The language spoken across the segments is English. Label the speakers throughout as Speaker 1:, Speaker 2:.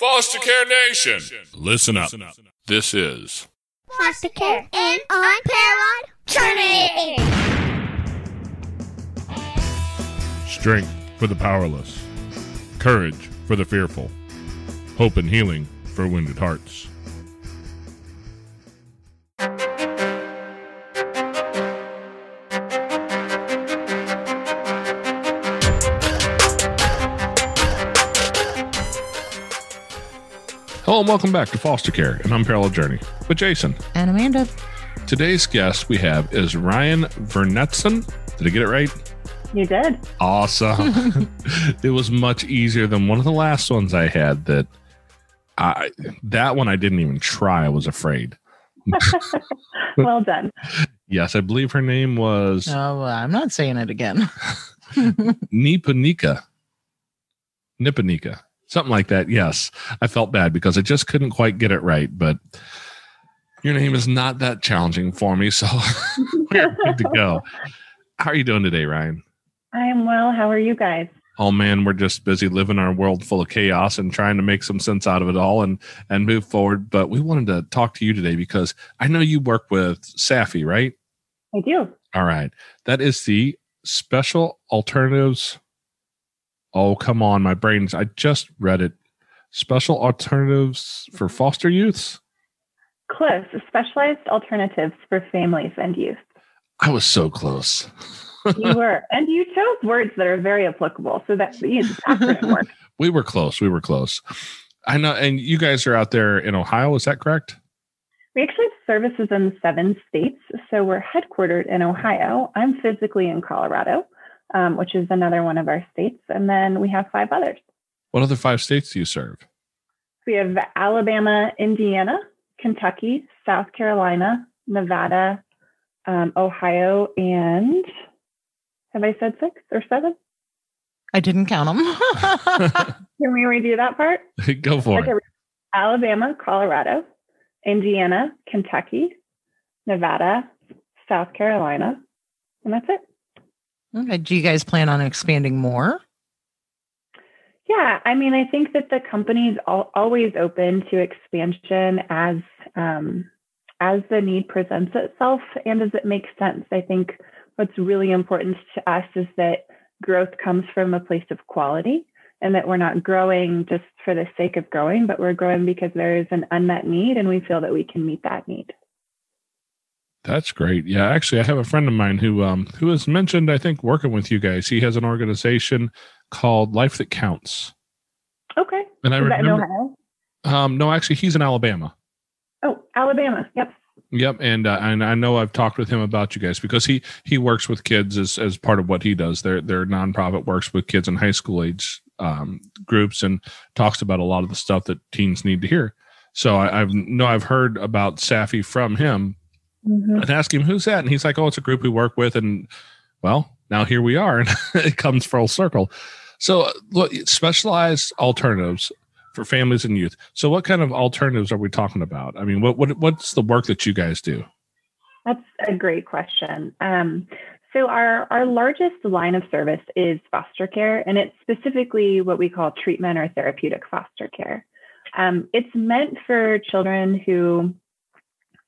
Speaker 1: Foster Care Nation, listen up. This is
Speaker 2: Foster Care and Unparalleled Journey.
Speaker 1: Strength for the powerless, courage for the fearful, hope and healing for wounded hearts. Welcome back to Foster Care, an Unparalleled Journey with Jason.
Speaker 3: And Amanda.
Speaker 1: Today's guest we have is Ryan Vernetson. Did I get it right?
Speaker 4: You did.
Speaker 1: Awesome. it was much easier than one of the last ones I had that I that one I didn't even try. I was afraid.
Speaker 4: well done.
Speaker 1: Yes, I believe her name was
Speaker 3: Oh, I'm not saying it again.
Speaker 1: Nipanika. Nipanika. Something like that. Yes. I felt bad because I just couldn't quite get it right, but your name is not that challenging for me, so we're good to go. How are you doing today, Ryan?
Speaker 4: I'm well. How are you guys?
Speaker 1: oh man, we're just busy living our world full of chaos and trying to make some sense out of it all and and move forward. But we wanted to talk to you today because I know you work with SAFY, right?
Speaker 4: I do.
Speaker 1: All right. That is the Special Alternatives. Oh, come on, my brains. I just read it. Special Alternatives for mm-hmm. Foster Youths.
Speaker 4: Close. Specialized alternatives for families and youth.
Speaker 1: I was so close.
Speaker 4: You were, and you chose words that are very applicable. So that you know, acronym work.
Speaker 1: we were close. We were close. I know. And you guys are out there in Ohio. Is that correct?
Speaker 4: We actually have services in seven states. So we're headquartered in Ohio. I'm physically in Colorado, um, which is another one of our states. And then we have five others.
Speaker 1: What other five states do you serve?
Speaker 4: We have Alabama, Indiana, Kentucky, South Carolina, Nevada, um, Ohio, and have I said six or seven?
Speaker 3: I didn't count them.
Speaker 4: Can we redo that part?
Speaker 1: Go for
Speaker 4: Okay,
Speaker 1: it.
Speaker 4: Alabama, Colorado, Indiana, Kentucky, Nevada, South Carolina, and that's it.
Speaker 3: Okay. Do you guys plan on expanding more?
Speaker 4: Yeah, I mean, I think that the company's al- always open to expansion as um, as the need presents itself and as it makes sense. I think what's really important to us is that growth comes from a place of quality and that we're not growing just for the sake of growing, but we're growing because there is an unmet need and we feel that we can meet that need.
Speaker 1: That's great. Yeah, actually, I have a friend of mine who um who has mentioned I think working with you guys. He has an organization called Life That Counts,
Speaker 4: Okay.
Speaker 1: and I
Speaker 4: is
Speaker 1: remember. Um, no, actually, he's in Alabama.
Speaker 4: Oh, Alabama. Yep.
Speaker 1: Yep, and uh, and I know I've talked with him about you guys because he he works with kids as as part of what he does. Their their nonprofit works with kids in high school age um, groups and talks about a lot of the stuff that teens need to hear. So I, I've know I've heard about SAFY from him
Speaker 4: Mhm.
Speaker 1: and ask him who's that, and he's like, "Oh, it's a group we work with." And well, now here we are, and it comes full circle. So, uh, look, specialized alternatives for families and youth. So, what kind of alternatives are we talking about? I mean, what what what's the work that you guys do?
Speaker 4: That's a great question. Um, so our our largest line of service is foster care, and it's specifically what we call treatment or therapeutic foster care. Um, it's meant for children who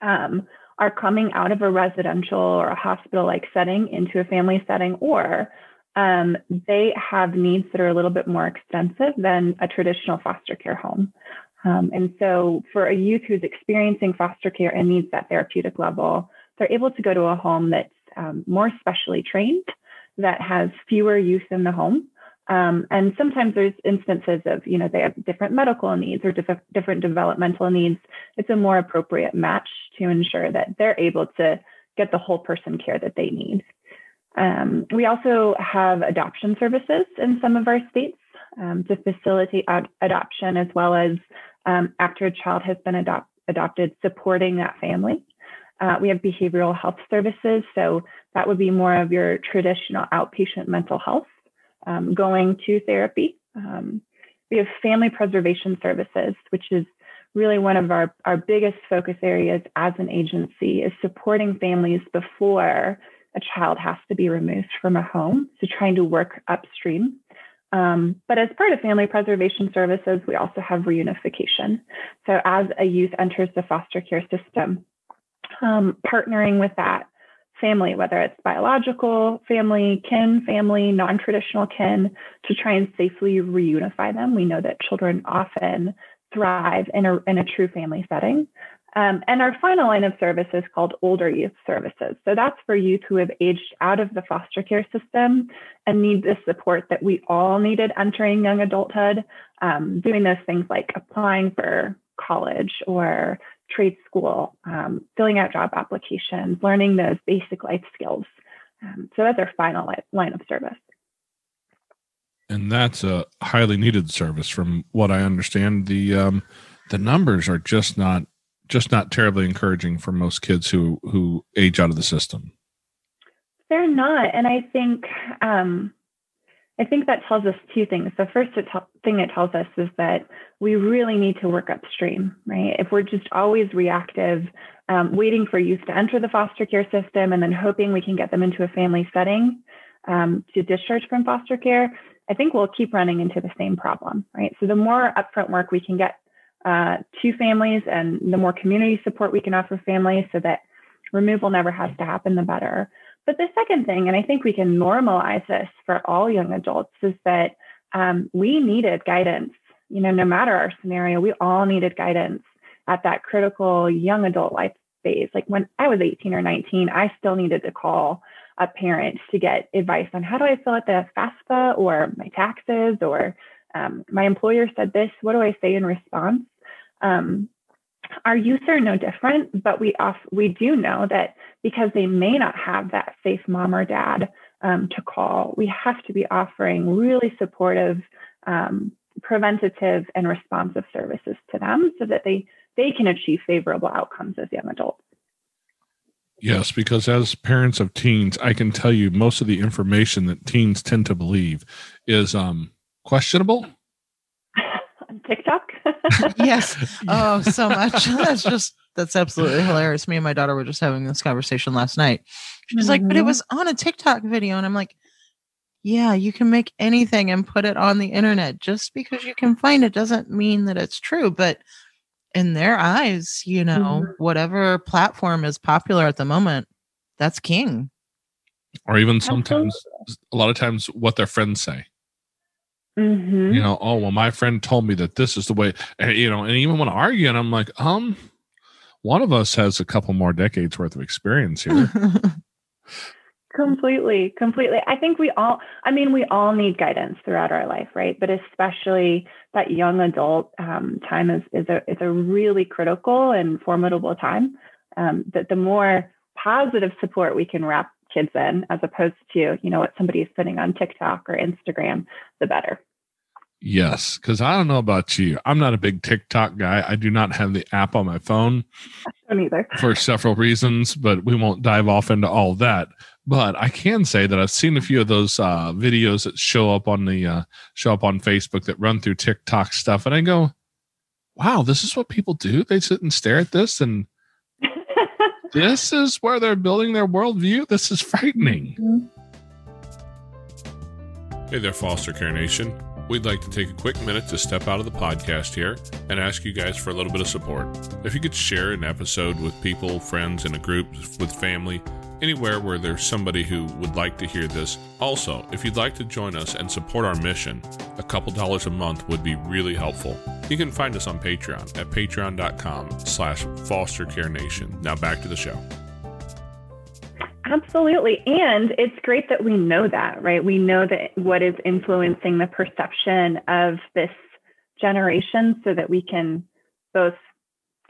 Speaker 4: um, are coming out of a residential or a hospital-like setting into a family setting, or um, they have needs that are a little bit more extensive than a traditional foster care home. Um, and so, for a youth who's experiencing foster care and needs that therapeutic level, they're able to go to a home that's um, more specially trained, that has fewer youth in the home. Um, and sometimes there's instances of, you know, they have different medical needs or diff- different developmental needs. It's a more appropriate match to ensure that they're able to get the whole person care that they need. Um, we also have adoption services in some of our states um, to facilitate ad- adoption as well as um, after a child has been adopt- adopted, supporting that family. Uh, we have behavioral health services, so that would be more of your traditional outpatient mental health, um, going to therapy. Um, we have family preservation services, which is really one of our, our biggest focus areas as an agency is supporting families before a child has to be removed from a home. So trying to work upstream Um, but as part of family preservation services, we also have reunification. So as a youth enters the foster care system, um, partnering with that family, whether it's biological family, kin family, non traditional kin, to try and safely reunify them. We know that children often thrive in a, in a true family setting. Um, and our final line of service is called older youth services. So that's for youth who have aged out of the foster care system and need the support that we all needed entering young adulthood, um, doing those things like applying for college or trade school, um, filling out job applications, learning those basic life skills. Um, so that's our final line of service.
Speaker 1: And that's a highly needed service, from what I understand. The um, the numbers are just not just not terribly encouraging for most kids who who age out of the system.
Speaker 4: They're not, and I think um, I think that tells us two things. The first thing it tells us is that we really need to work upstream, right? If we're just always reactive, um, waiting for youth to enter the foster care system and then hoping we can get them into a family setting um, to discharge from foster care, I think we'll keep running into the same problem, right? So the more upfront work we can get uh, to families and the more community support we can offer families so that removal never has to happen, the better. But the second thing, and I think we can normalize this for all young adults, is that um, we needed guidance. You know, no matter our scenario, we all needed guidance at that critical young adult life phase. Like when I was 18 or 19, I still needed to call a parent to get advice on how do I fill out the FAFSA or my taxes or um, my employer said this. What do I say in response? Um, our youth are no different, but we off, we do know that because they may not have that safe mom or dad um, to call, we have to be offering really supportive, um, preventative, and responsive services to them so that they they can achieve favorable outcomes as young adults.
Speaker 1: Yes, because as parents of teens, I can tell you most of the information that teens tend to believe is um, questionable.
Speaker 4: On TikTok.
Speaker 3: Yes. Oh, so much. That's just that's absolutely hilarious. Me and my daughter were just having this conversation last night. She's mm-hmm. like, but it mm-hmm. was on a TikTok video. And I'm like, yeah, you can make anything and put it on the internet. Just because you can find it doesn't mean that it's true. But in their eyes, you know, mm-hmm. whatever platform is popular at the moment, that's king.
Speaker 1: Or even sometimes, a lot of times, what their friends say.
Speaker 4: Mm-hmm.
Speaker 1: You know, oh well, my friend told me that this is the way. And, you know, and even want to argue, and I'm like, um, one of us has a couple more decades worth of experience here.
Speaker 4: completely, completely. I think we all. I mean, we all need guidance throughout our life, right? But especially that young adult um, time is is a is a really critical and formidable time. Um, that the more positive support we can wrap kids in as opposed to you know what somebody is putting on tiktok or instagram the better.
Speaker 1: Yes because i don't know about you. I'm not a big tiktok guy. I do not have the app on my phone
Speaker 4: either.
Speaker 1: for several reasons but we won't dive off into all that. But i can say that i've seen a few of those uh, videos that show up on the uh, show up on facebook that run through tiktok stuff and i go wow this is what people do? They sit and stare at this and this is where they're building their worldview. This is frightening. Mm-hmm. Hey there, Foster Care Nation. We'd like to take a quick minute to step out of the podcast here and ask you guys for a little bit of support. If you could share an episode with people, friends, in a group, with family, anywhere where there's somebody who would like to hear this. Also, if you'd like to join us and support our mission, a couple dollars a month would be really helpful. You can find us on Patreon at patreon.com slash fostercarenation. Now back to the show.
Speaker 4: Absolutely. And it's great that we know that, right? We know that what is influencing the perception of this generation so that we can both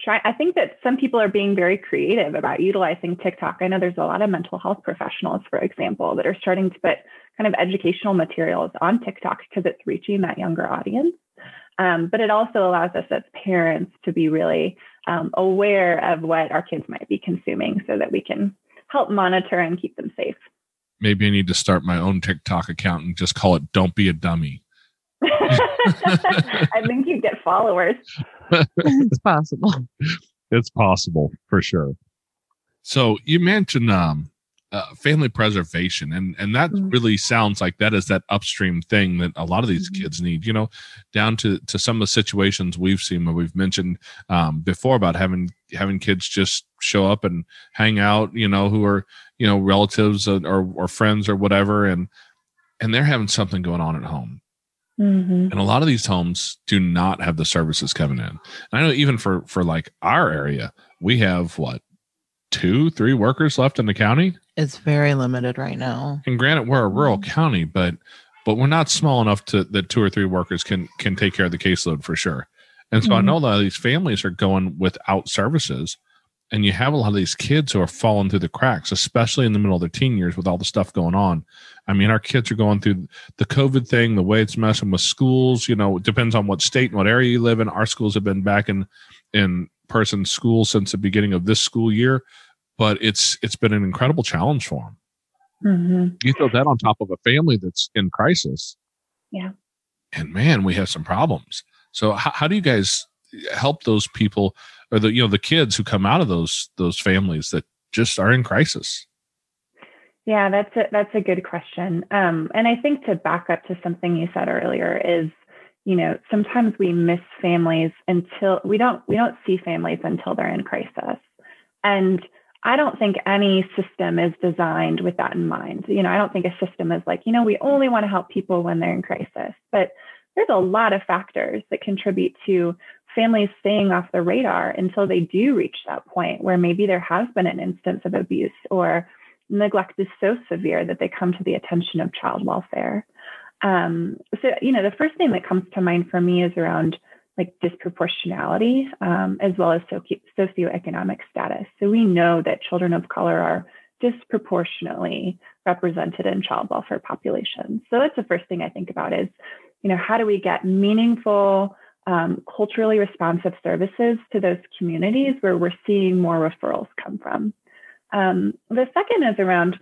Speaker 4: try i think that some people are being very creative about utilizing tiktok. I know there's a lot of mental health professionals for example that are starting to put kind of educational materials on tiktok because it's reaching that younger audience. Um, but it also allows us as parents to be really um, aware of what our kids might be consuming so that we can help monitor and keep them safe.
Speaker 1: Maybe i need to start my own tiktok account and just call it don't be a dummy
Speaker 4: I think you get followers.
Speaker 3: it's possible.
Speaker 1: It's possible for sure. So you mentioned um, uh, family preservation and and that
Speaker 4: Mhm.
Speaker 1: really sounds like that is that upstream thing that a lot of these
Speaker 4: Mhm.
Speaker 1: kids need you know down to to some of the situations we've seen where we've mentioned um, before about having having kids just show up and hang out you know who are you know relatives or or, or friends or whatever and and they're having something going on at home
Speaker 4: Mhm.
Speaker 1: and a lot of these homes do not have the services coming in and i know even for for like our area we have what two three workers left in the county
Speaker 3: It's very limited right now.
Speaker 1: and granted we're a rural
Speaker 3: Mhm.
Speaker 1: county but but we're not small enough to that two or three workers can can take care of the caseload for sure and so i
Speaker 4: Mhm.
Speaker 1: know a lot of these families are going without services and you have a lot of these kids who are falling through the cracks especially in the middle of their teen years with all the stuff going on i mean our kids are going through the covid thing the way it's messing with schools you know it depends on what state and what area you live in. Our schools have been back in in person school since the beginning of this school year but it's it's been an incredible challenge for them
Speaker 4: Mhm.
Speaker 1: you throw that on top of a family that's in crisis.
Speaker 4: Yeah.
Speaker 1: and man we have some problems. So how, how do you guys help those people or the you know the kids who come out of those those families that just are in crisis
Speaker 4: Yeah, that's a, that's a good question. Um, and I think to back up to something you said earlier is, you know, sometimes we miss families until we don't we don't see families until they're in crisis. And I don't think any system is designed with that in mind. You know, I don't think a system is like, you know, we only want to help people when they're in crisis. But there's a lot of factors that contribute to families staying off the radar until they do reach that point where maybe there has been an instance of abuse or neglect is so severe that they come to the attention of child welfare. Um, so, you know, the first thing that comes to mind for me is around like disproportionality um, as well as socio- socioeconomic status. So we know that children of color are disproportionately represented in child welfare populations. So that's the first thing I think about is, you know, how do we get meaningful, um, culturally responsive services to those communities where we're seeing more referrals come from? Um, the second is around,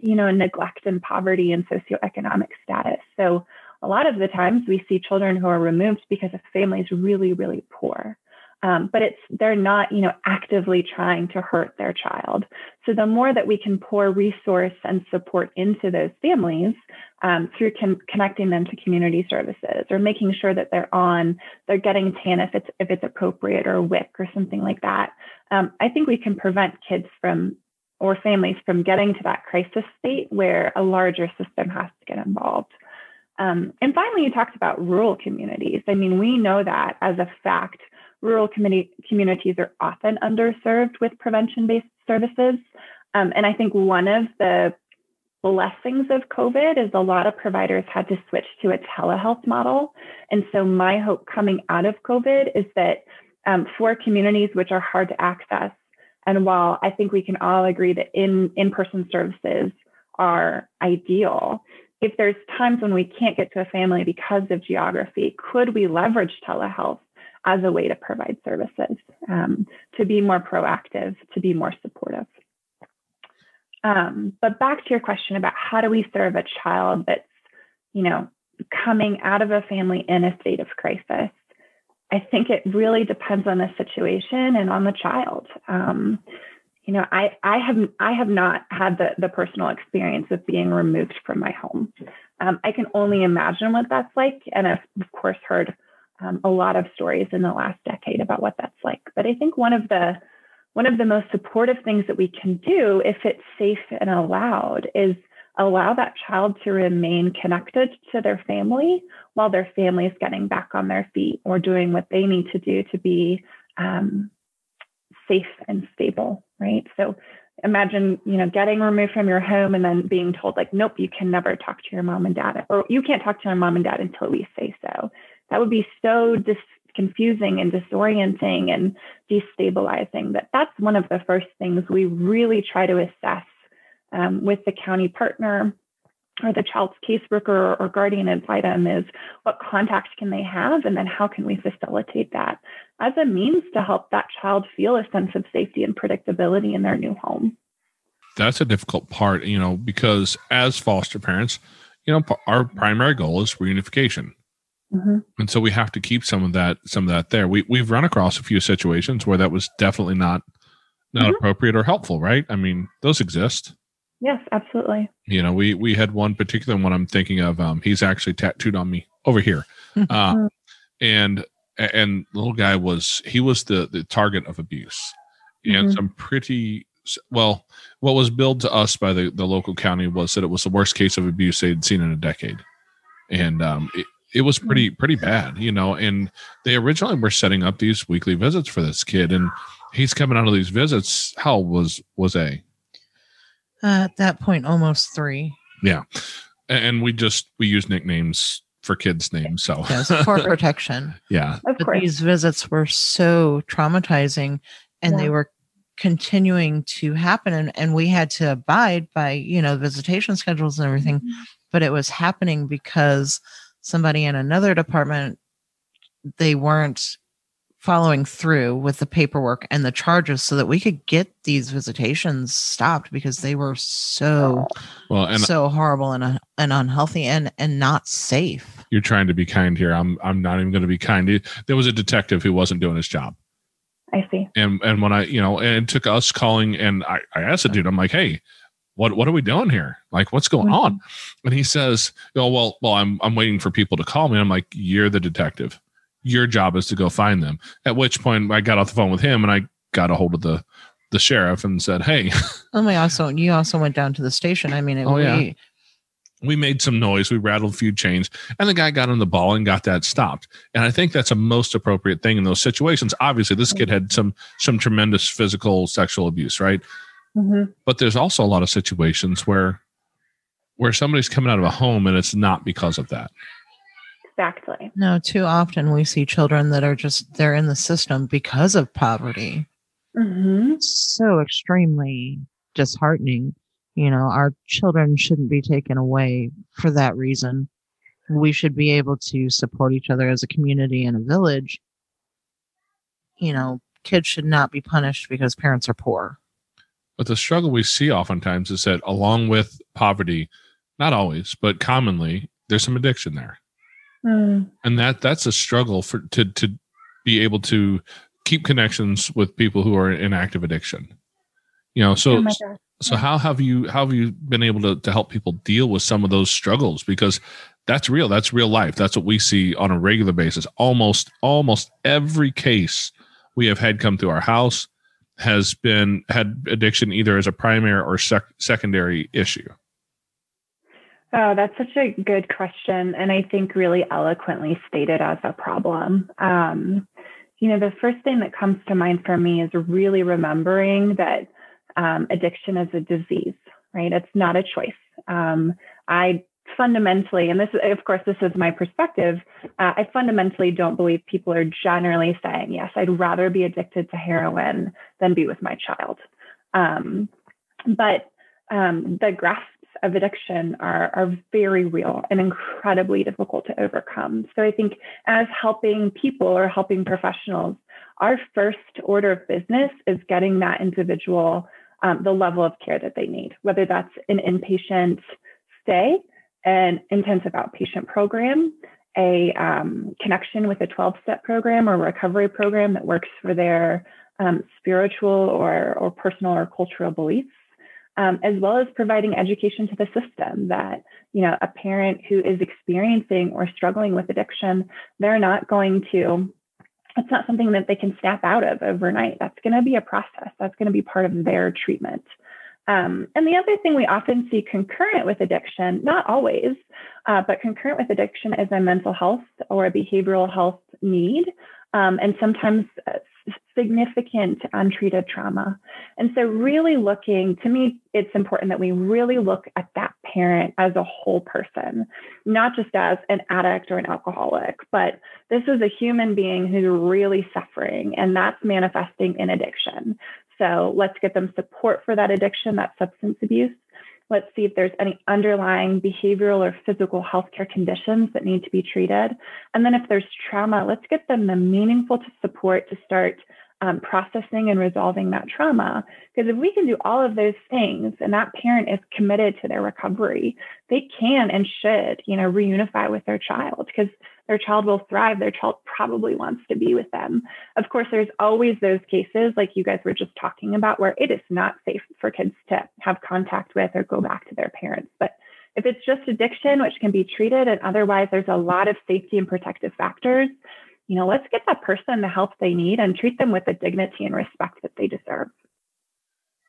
Speaker 4: you know, neglect and poverty and socioeconomic status. So a lot of the times we see children who are removed because the family is really, really poor. Um, but it's they're not, you know, actively trying to hurt their child. So the more that we can pour resource and support into those families um, through con- connecting them to community services or making sure that they're on, they're getting TANF if it's if it's appropriate or WIC or something like that, um, I think we can prevent kids from or families from getting to that crisis state where a larger system has to get involved. Um, and finally, you talked about rural communities. I mean, we know that as a fact, rural community, communities are often underserved with prevention based services. Um, and I think one of the blessings of COVID is a lot of providers had to switch to a telehealth model. And so, my hope coming out of COVID is that um, for communities which are hard to access, and while I think we can all agree that in in person services are ideal, if there's times when we can't get to a family because of geography, could we leverage telehealth as a way to provide services, um, to be more proactive, to be more supportive? Um, but back to your question about how do we serve a child that's, you know, coming out of a family in a state of crisis? I think it really depends on the situation and on the child. Um, you know, I, I have I have not had the, the personal experience of being removed from my home. Um, I can only imagine what that's like, and I've of course heard um, a lot of stories in the last decade about what that's like. But I think one of the one of the most supportive things that we can do, if it's safe and allowed, is allow that child to remain connected to their family while their family is getting back on their feet or doing what they need to do to be um, safe and stable, right? So imagine, you know, getting removed from your home and then being told like, nope, you can never talk to your mom and dad, or you can't talk to your mom and dad until we say so. That would be so dis- confusing and disorienting and destabilizing that that's one of the first things we really try to assess um, with the county partner or the child's caseworker or guardian ad litem is what contacts can they have and then how can we facilitate that as a means to help that child feel a sense of safety and predictability in their new home.
Speaker 1: That's a difficult part you know because as foster parents you know our primary goal is reunification
Speaker 4: mm-hmm.
Speaker 1: and so we have to keep some of that some of that there we, we've run across a few situations where that was definitely not not
Speaker 4: Mhm.
Speaker 1: appropriate or helpful right i mean those exist
Speaker 4: Yes, absolutely.
Speaker 1: You know, we we had one particular one I'm thinking of. Um, he's actually tattooed on me over here, uh, and and the little guy was he was the the target of abuse, and
Speaker 4: Mhm.
Speaker 1: some pretty well. What was billed to us by the the local county was that it was the worst case of abuse they'd seen in a decade, and um, it, it was pretty pretty bad, you know. And they originally were setting up these weekly visits for this kid, and he's coming out of these visits. How was was a
Speaker 3: Uh, at that point, almost three.
Speaker 1: Yeah, and we just we use nicknames for kids' names. So
Speaker 3: Yes, for protection.
Speaker 1: yeah,
Speaker 4: Of
Speaker 3: But these visits were so traumatizing and
Speaker 4: Yeah.
Speaker 3: they were continuing to happen and, and we had to abide by, you know, visitation schedules and everything. But it was happening because somebody in another department they weren't following through with the paperwork and the charges so that we could get these visitations stopped because they were so
Speaker 1: well, and
Speaker 3: so horrible and, uh, and unhealthy and and not safe.
Speaker 1: you're trying to be kind here. I'm I'm not even going to be kind. There was a detective who wasn't doing his job,
Speaker 4: I see.
Speaker 1: and and when I you know, and it took us calling, and I I asked the dude, I'm like, hey. What, what are we doing here? Like, what's going on? Mm-hmm. And he says, "Oh, well, well, I'm I'm waiting for people to call me." I'm like, "You're the detective. Your job is to go find them." At which point, I got off the phone with him, and I got a hold of the the sheriff and said, "Hey, oh,
Speaker 3: And we also you also went down to the station. I mean, it,
Speaker 1: Oh, yeah.
Speaker 3: we,
Speaker 1: we made some noise, we rattled a few chains, and the guy got on the ball and got that stopped. And I think that's a most appropriate thing in those situations. Obviously, this kid mm-hmm. had some some tremendous physical sexual abuse, right?
Speaker 4: Hmm
Speaker 1: But there's also a lot of situations where where somebody's coming out of a home and it's not because of that.
Speaker 4: Exactly.
Speaker 3: No, too often we see children that are just they're in the system because of poverty.
Speaker 4: hmm
Speaker 3: So extremely disheartening. You know, our children shouldn't be taken away for that reason. We should be able to support each other as a community and a village. You know, kids should not be punished because parents are poor.
Speaker 1: But the struggle we see oftentimes is that along with poverty, not always, but commonly, there's some addiction there.
Speaker 4: Mm.
Speaker 1: and that that's a struggle for to to be able to keep connections with people who are in active addiction. You know so
Speaker 4: oh
Speaker 1: so how have you how have you been able to, to help people deal with some of those struggles? Because that's real that's real life. That's what we see on a regular basis. Almost almost every case we have had come through our house has been had addiction either as a primary or sec- secondary issue
Speaker 4: Oh, that's such a good question. And I think really eloquently stated as a problem. Um, you know, the first thing that comes to mind for me is really remembering that um, addiction is a disease, right? It's not a choice. Um, I fundamentally, and this, of course, this is my perspective, uh, I fundamentally don't believe people are generally saying, yes, I'd rather be addicted to heroin than be with my child. Um, but um, the grasps of addiction are, are very real and incredibly difficult to overcome. So I think as helping people or helping professionals, our first order of business is getting that individual um, the level of care that they need, whether that's an inpatient stay, an intensive outpatient program, a um, connection with a 12 step program or recovery program that works for their um, spiritual or, or personal or cultural beliefs um, as well as providing education to the system that you know a parent who is experiencing or struggling with addiction they're not going to it's not something that they can snap out of overnight. That's going to be a process. That's going to be part of their treatment um, and the other thing we often see concurrent with addiction not always uh, but concurrent with addiction is a mental health or a behavioral health need um, and sometimes significant untreated trauma. And so, really looking to me, it's important that we really look at that parent as a whole person, not just as an addict or an alcoholic, but this is a human being who's really suffering, and that's manifesting in addiction. So, let's get them support for that addiction, that substance abuse. Let's see if there's any underlying behavioral or physical healthcare conditions that need to be treated. And then if there's trauma, let's get them the meaningful to support to start um, processing and resolving that trauma. Because if we can do all of those things and that parent is committed to their recovery, they can and should, you know, reunify with their child because their child will thrive. Their child probably wants to be with them. Of course, there's always those cases, like you guys were just talking about, where it is not safe for kids to have contact with or go back to their parents. But if it's just addiction, which can be treated, and otherwise there's a lot of safety and protective factors, you know, let's get that person the help they need and treat them with the dignity and respect that they deserve.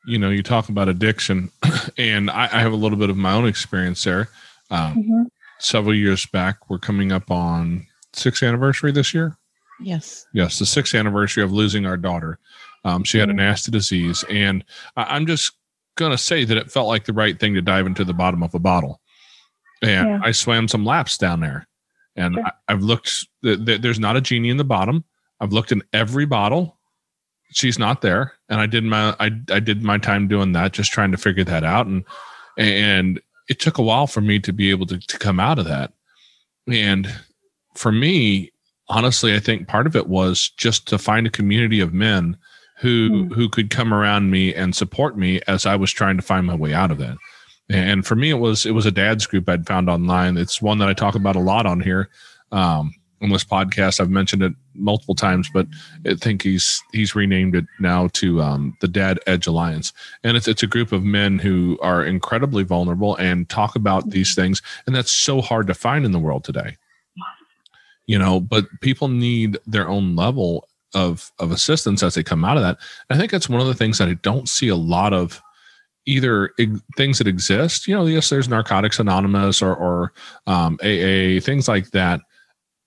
Speaker 1: You know, you talk about addiction, and I, I have a little bit of my own experience there. Um, mm-hmm. Several years back, we're coming up on sixth anniversary this year.
Speaker 3: Yes.
Speaker 1: Yes, the sixth anniversary of losing our daughter. Um, she had a mm-hmm. nasty disease, and I, I'm just going to say that it felt like the right thing to dive into the bottom of a bottle. And yeah. I swam some laps down there. And sure. I, have looked, th- th- there's not a genie in the bottom. I've looked in every bottle. She's not there. And I did my, I, I did my time doing that, just trying to figure that out. And, and it took a while for me to be able to, to come out of that. And for me, honestly, I think part of it was just to find a community of men who mm. who could come around me and support me as I was trying to find my way out of that. And for me, it was it was a dad's group I'd found online. It's one that I talk about a lot on here. Um, on this podcast, I've mentioned it multiple times, but I think he's he's renamed it now to um, the Dad Edge Alliance, and it's it's a group of men who are incredibly vulnerable and talk about these things, and that's so hard to find in the world today. You know, but people need their own level of of assistance as they come out of that. I think that's one of the things that I don't see a lot of either things that exist. You know, yes, there's Narcotics Anonymous or, or um, AA, things like that.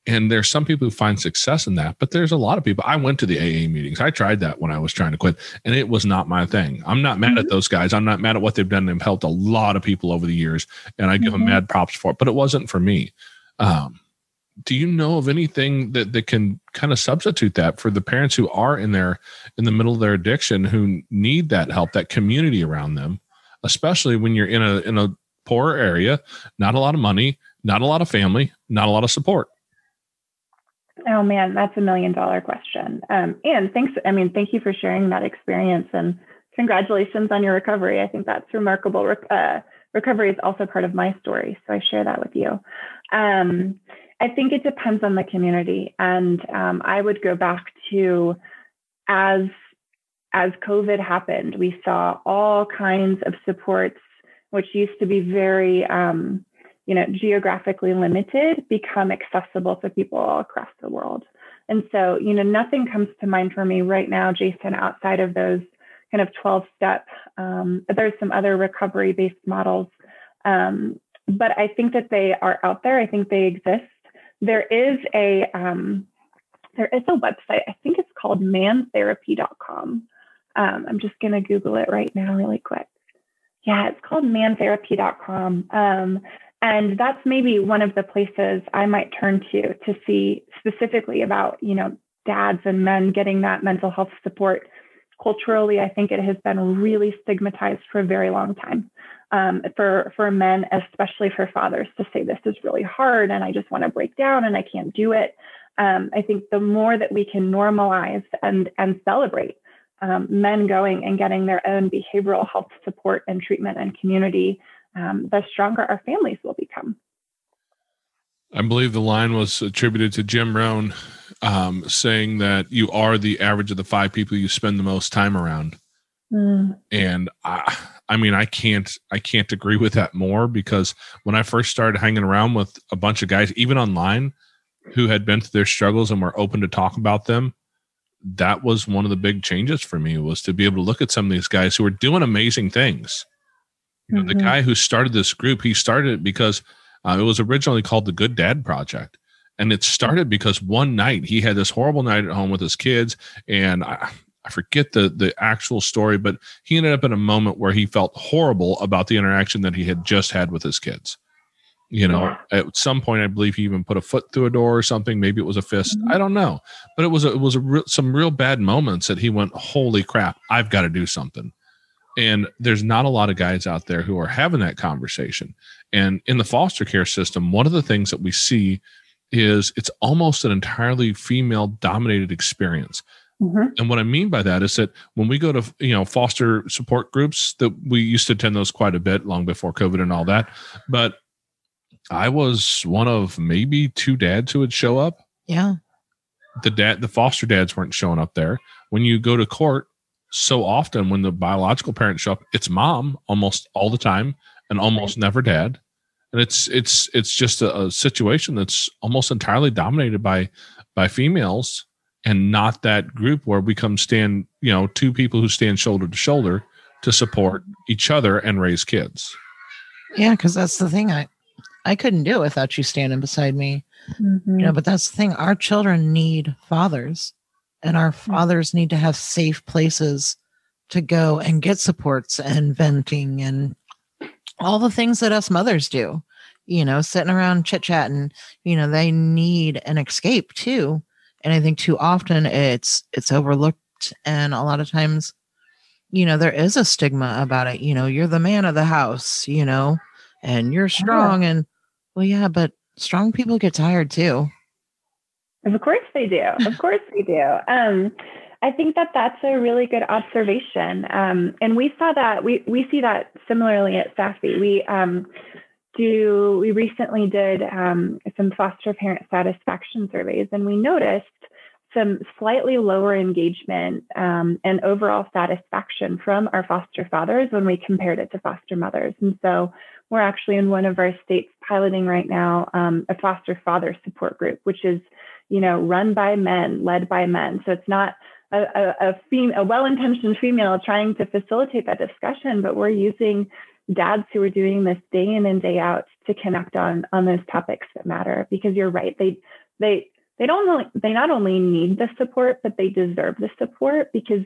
Speaker 1: And there's some people who find success in that, but there's a lot of people. I went to the AA meetings. I tried that when I was trying to quit, and it was not my thing. I'm not mad mm-hmm. at those guys. I'm not mad at what they've done. They've helped a lot of people over the years, and I give mm-hmm. them mad props for it. But it wasn't for me. Um, do you know of anything that, that can kind of substitute that for the parents who are in there in the middle of their addiction who need that help that community around them especially when you're in a in a poor area not a lot of money not a lot of family not a lot of support
Speaker 4: oh man that's a million dollar question. Um, and thanks i mean thank you for sharing that experience and congratulations on your recovery. I think that's remarkable. Uh, recovery is also part of my story so i share that with you. Um, I think it depends on the community. And um, I would go back to as as COVID happened, we saw all kinds of supports, which used to be very, um, you know, geographically limited, become accessible to people all across the world. And so, you know, nothing comes to mind for me right now, Jason, outside of those kind of 12 step. Um, there's some other recovery based models, um, but I think that they are out there. I think they exist there is a um, there is a website. I think it's called mantherapy.com. Um, I'm just going to Google it right now, really quick. Yeah, it's called mantherapy.com. Um, and that's maybe one of the places I might turn to to see specifically about, you know, dads and men getting that mental health support. Culturally, I think it has been really stigmatized for a very long time um, for for men, especially for fathers, to say this is really hard and I just want to break down and I can't do it. Um, I think the more that we can normalize and and celebrate um, men going and getting their own behavioral health support and treatment and community, um, the stronger our families will become.
Speaker 1: I believe the line was attributed to Jim Rohn um, saying that you are the average of the five people you spend the most time around. Mm. And I, I mean, I can't, I can't agree with that more because when I first started hanging around with a bunch of guys, even online, who had been through their struggles and were open to talk about them, that was one of the big changes for me was to be able to look at some of these guys who were doing amazing things. You know, mm-hmm. the guy who started this group, he started it because uh, it was originally called the Good Dad Project. And it started because one night he had this horrible night at home with his kids. And I, I forget the the actual story, but he ended up in a moment where he felt horrible about the interaction that he had just had with his kids. You know, at some point, I believe he even put a foot through a door or something. Maybe it was a fist. Mm-hmm. I don't know, but it was a, it was a re- some real bad moments that he went, "Holy crap! I've got to do something." And there's not a lot of guys out there who are having that conversation. And in the foster care system, one of the things that we see is it's almost an entirely female dominated experience Mm-hmm. And what I mean by that is that when we go to you know foster support groups, that we used to attend those quite a bit long before COVID and all that, but I was one of maybe two dads who would show up.
Speaker 3: Yeah.
Speaker 1: The dad, the foster dads weren't showing up there. When you go to court, so often when the biological parents show up, it's mom almost all the time and almost never dad. And it's it's it's just a, a situation that's almost entirely dominated by by females and not that group where we come stand, you know, two people who stand shoulder to shoulder to support each other and raise kids.
Speaker 3: Yeah, because that's the thing. I I couldn't do it without you standing beside me.
Speaker 4: Mhm.
Speaker 3: You know, but that's the thing. Our children need fathers, and our mm-hmm. fathers need to have safe places to go and get supports and venting and all the things that us mothers do. You know, sitting around chit chatting. You know, they need an escape too. And I think too often it's it's overlooked, and a lot of times, you know, there is a stigma about it. You know, you're the man of the house. You know, and you're strong. And well, yeah, but strong people get tired too.
Speaker 4: Of course they do. Of course they do. Um, I think that that's a really good observation, um, and we saw that we we see that similarly at SAFY. We um, do we recently did um, some foster parent satisfaction surveys, and we noticed some slightly lower engagement um, and overall satisfaction from our foster fathers when we compared it to foster mothers. And so we're actually in one of our states piloting right now um, a foster father support group, which is you know run by men, led by men. So it's not a, a, a, fem- a well-intentioned female trying to facilitate that discussion, but we're using dads who are doing this day in and day out to connect on on those topics that matter. Because you're right, they they they don't only they not only need the support, but they deserve the support because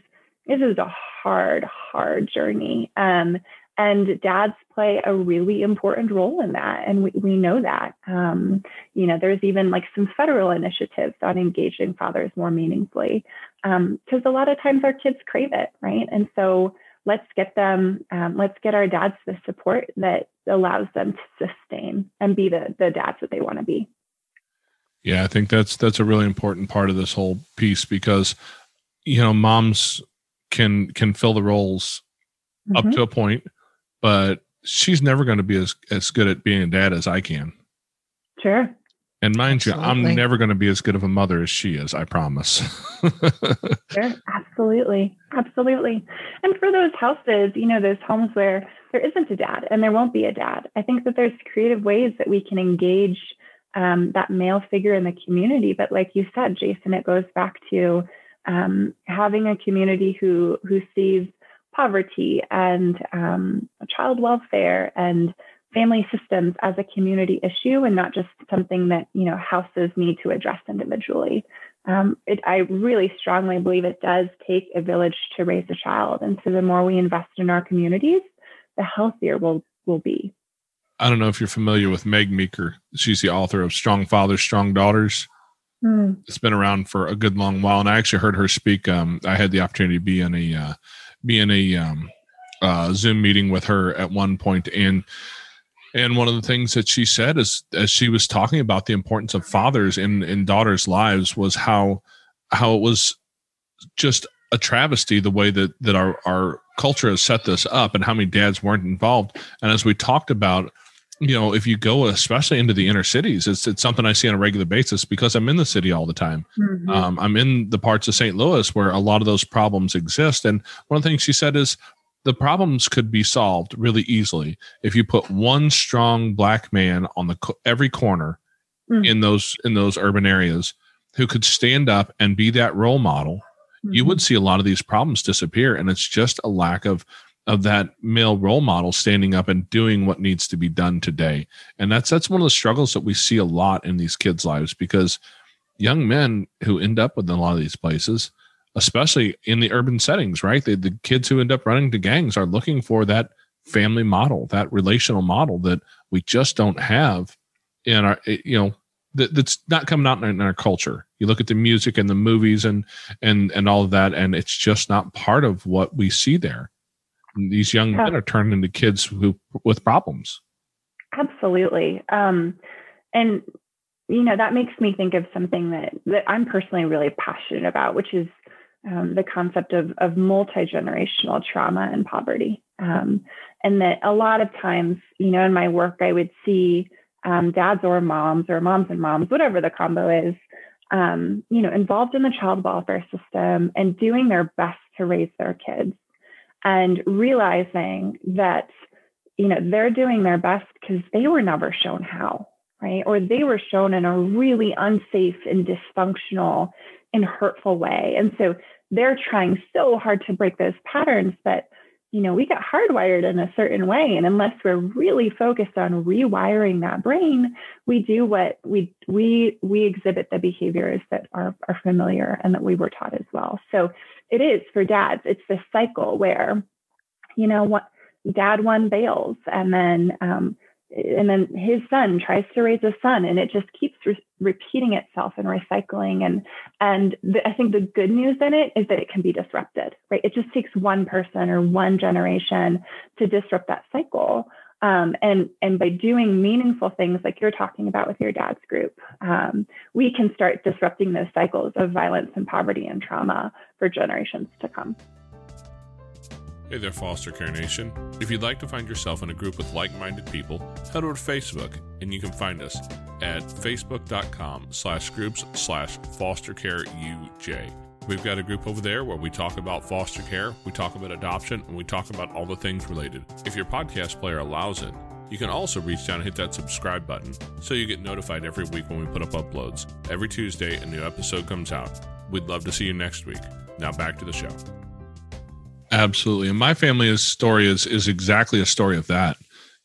Speaker 4: this is a hard, hard journey. Um, and dads play a really important role in that. And we, we know that. Um, you know there's even like some federal initiatives on engaging fathers more meaningfully. Because a lot of times our kids crave it right? And so let's get them um, let's get our dads the support that allows them to sustain and be the the dads that they want to be.
Speaker 1: Yeah, I think that's that's a really important part of this whole piece because you know moms can can fill the roles up
Speaker 4: Mhm.
Speaker 1: to a point, but she's never going to be as as good at being a dad as I can.
Speaker 4: sure
Speaker 1: And mind you, I'm never going to be as good of a mother as she is. I promise.
Speaker 4: Sure, absolutely, absolutely. And for those houses, you know, those homes where there isn't a dad and there won't be a dad, I think that there's creative ways that we can engage um, that male figure in the community. But like you said, Jason, it goes back to um, having a community who who sees poverty and um, child welfare and family systems as a community issue and not just something that you know houses need to address individually um, it, I really strongly believe it does take a village to raise a child. And so the more we invest in our communities, the healthier we'll, we'll be.
Speaker 1: I don't know if you're familiar with Meg Meeker. She's the author of Strong Fathers, Strong Daughters. It's been around for a good long while, and I actually heard her speak. Um, I had the opportunity to be in a uh, be in a um, uh, Zoom meeting with her at one point, and and one of the things that she said is as she was talking about the importance of fathers in in daughters' lives was how how it was just a travesty the way that that our our culture has set this up and how many dads weren't involved. And as we talked about you know, if you go especially into the inner cities, it's it's something I see on a regular basis because I'm in the city all the time.
Speaker 4: Mhm.
Speaker 1: Um, I'm in the parts of St. Louis where a lot of those problems exist. And one of the things she said is the problems could be solved really easily if you put one strong black man on the co- every corner
Speaker 4: Mm.
Speaker 1: in those in those urban areas who could stand up and be that role model. You
Speaker 4: Mhm.
Speaker 1: would see a lot of these problems disappear, and it's just a lack of of that male role model standing up and doing what needs to be done today. And that's that's one of the struggles that we see a lot in these kids' lives because young men who end up in a lot of these places, especially in the urban settings, right? The, kids who end up running to gangs are looking for that family model, that relational model that we just don't have in our, eh, you know, that, that's not coming out in, in our culture. You look at the music and the movies and and and all of that, and it's just not part of what we see there. These young
Speaker 4: Yeah.
Speaker 1: men are turned into kids who with problems.
Speaker 4: Absolutely. Um, and you know that makes me think of something that that I'm personally really passionate about, which is um, the concept of of multi generational trauma and poverty. Um, and that a lot of times, you know, in my work, I would see um, dads or moms or moms and moms, whatever the combo is, um, you know, involved in the child welfare system and doing their best to raise their kids and realizing that, you know, they're doing their best because they were never shown how, right? Or they were shown in a really unsafe and dysfunctional and hurtful way. And so they're trying so hard to break those patterns that you know, we get hardwired in a certain way. And unless we're really focused on rewiring that brain, we do what we we we exhibit the behaviors that are, are familiar and that we were taught as well. So it is for dads, it's this cycle where, you know, what dad one bails and then um, and then his son tries to raise a son and it just keeps re- repeating itself and recycling and and the, i think the good news in it is that it can be disrupted right? It just takes one person or one generation to disrupt that cycle. Um, and and by doing meaningful things like you're talking about with your dad's group um, we can start disrupting those cycles of violence and poverty and trauma for generations to come
Speaker 1: Hey there, Foster Care Nation. If you'd like to find yourself in a group with like-minded people, head over to Facebook and you can find us at facebook.com slash groups slash foster care UJ. We've got a group over there where we talk about foster care, we talk about adoption, and we talk about all the things related. If your podcast player allows it, you can also reach down and hit that subscribe button so you get notified every week when we put up uploads. Every Tuesday, a new episode comes out. We'd love to see you next week. Now back to the show. Absolutely. And my family's story is is exactly a story of that.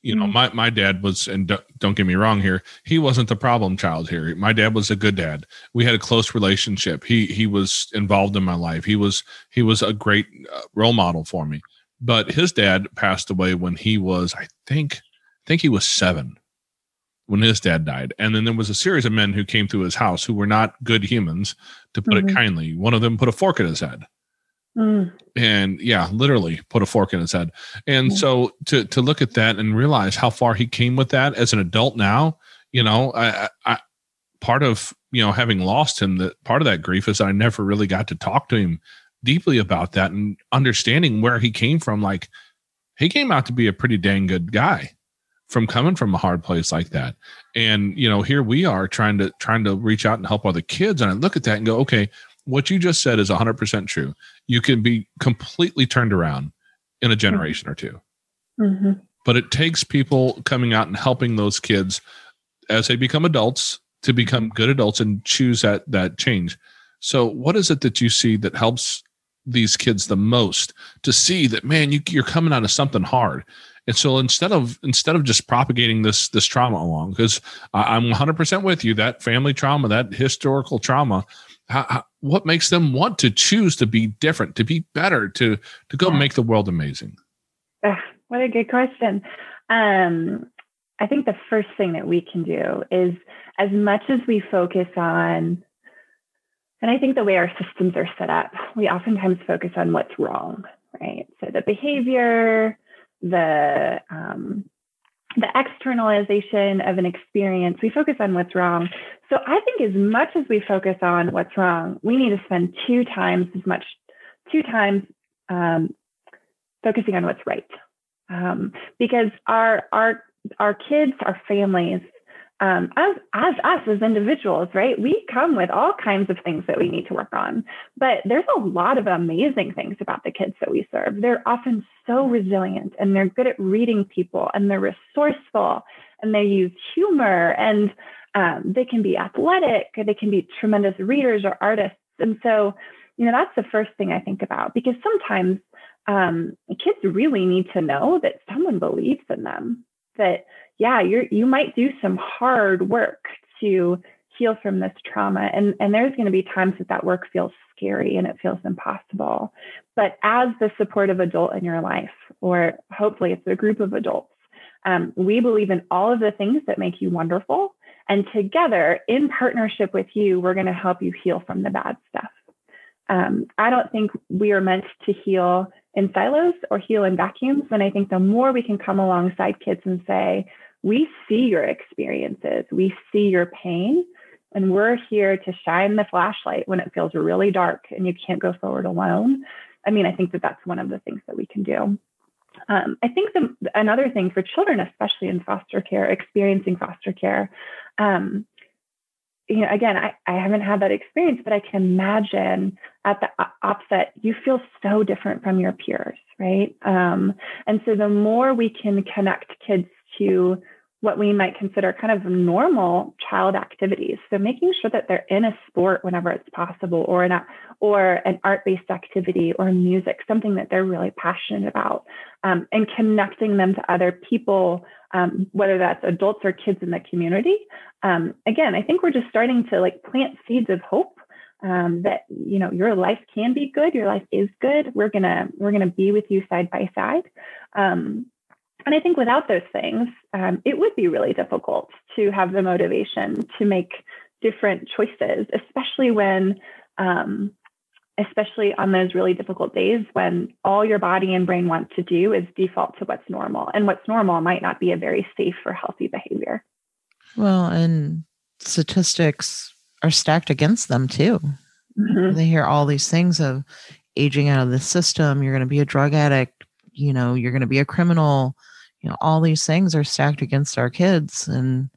Speaker 1: You know, mm-hmm. my, my dad was, and don't, don't get me wrong here, he wasn't the problem child here. My dad was a good dad. We had a close relationship. He he was involved in my life. He was he was a great uh, role model for me. But his dad passed away when he was, I think, I think he was seven when his dad died. And then there was a series of men who came through his house who were not good humans, to put mm-hmm. it kindly. One of them put a fork in his head. Mm. And yeah, literally put a fork in his head. And so to to look at that and realize how far he came with that as an adult now, you know, I, I part of you know having lost him that part of that grief is I never really got to talk to him deeply about that and understanding where he came from. Like he came out to be a pretty dang good guy from coming from a hard place like that. And you know, here we are trying to trying to reach out and help other kids. And I look at that and go, okay, what you just said is 100% true. You can be completely turned around in a generation or 2 mm-hmm. But it takes people coming out and helping those kids as they become adults to become good adults and choose that that change. So, what is it that you see that helps these kids the most to see that man, you, you're coming out of something hard? And so instead of instead of just propagating this this trauma along, because I'm 100% with you, that family trauma, that historical trauma, how, how, what makes them want to choose to be different, to be better, to to go yeah. make the world amazing?
Speaker 4: Uh, what a good question. Um, I think the first thing that we can do is as much as we focus on, and I think the way our systems are set up, we oftentimes focus on what's wrong, right? So the behavior, the um, the externalization of an experience, we focus on what's wrong. So I think as much as we focus on what's wrong, we need to spend two times as much, two times um, focusing on what's right. Um, because our our our kids, our families, um, as as us as individuals, right? We come with all kinds of things that we need to work on, but there's a lot of amazing things about the kids that we serve. They're often so resilient, and they're good at reading people, and they're resourceful, and they use humor, and um, they can be athletic, they can be tremendous readers or artists, and so you know that's the first thing I think about because sometimes um, kids really need to know that someone believes in them that yeah, you're you might do some hard work to heal from this trauma. And and there's going to be times that that work feels scary and it feels impossible. But as the supportive adult in your life or hopefully it's a group of adults um, we believe in all of the things that make you wonderful. And together in partnership with you we're going to help you heal from the bad stuff. Um, i don't think we are meant to heal in silos or heal in vacuums. And I think the more we can come alongside kids and say, we see your experiences, we see your pain, and we're here to shine the flashlight when it feels really dark and you can't go forward alone. I mean, I think that that's one of the things that we can do. Um, I think the, another thing for children, especially in foster care, experiencing foster care, um, you know, again, I, I haven't had that experience, but I can imagine at the offset, you feel so different from your peers, right? Um, and so the more we can connect kids to what we might consider kind of normal child activities. So making sure that they're in a sport whenever it's possible, or an or an art-based activity, or music, something that they're really passionate about, um, and connecting them to other people, um, whether that's adults or kids in the community. Um, again, I think we're just starting to like plant seeds of hope um, that you know your life can be good your life is good we're gonna we're gonna be with you side by side um, and I think without those things, um, it would be really difficult to have the motivation to make different choices, especially when, um, especially on those really difficult days when all your body and brain want to do is default to what's normal. And what's normal might not be a very safe or healthy behavior.
Speaker 3: Well, and statistics are stacked against them too. Mm-hmm. They hear all these things of aging out of the system, you're going to be a drug addict, you know, you're going to be a criminal you know all these things are stacked against our kids and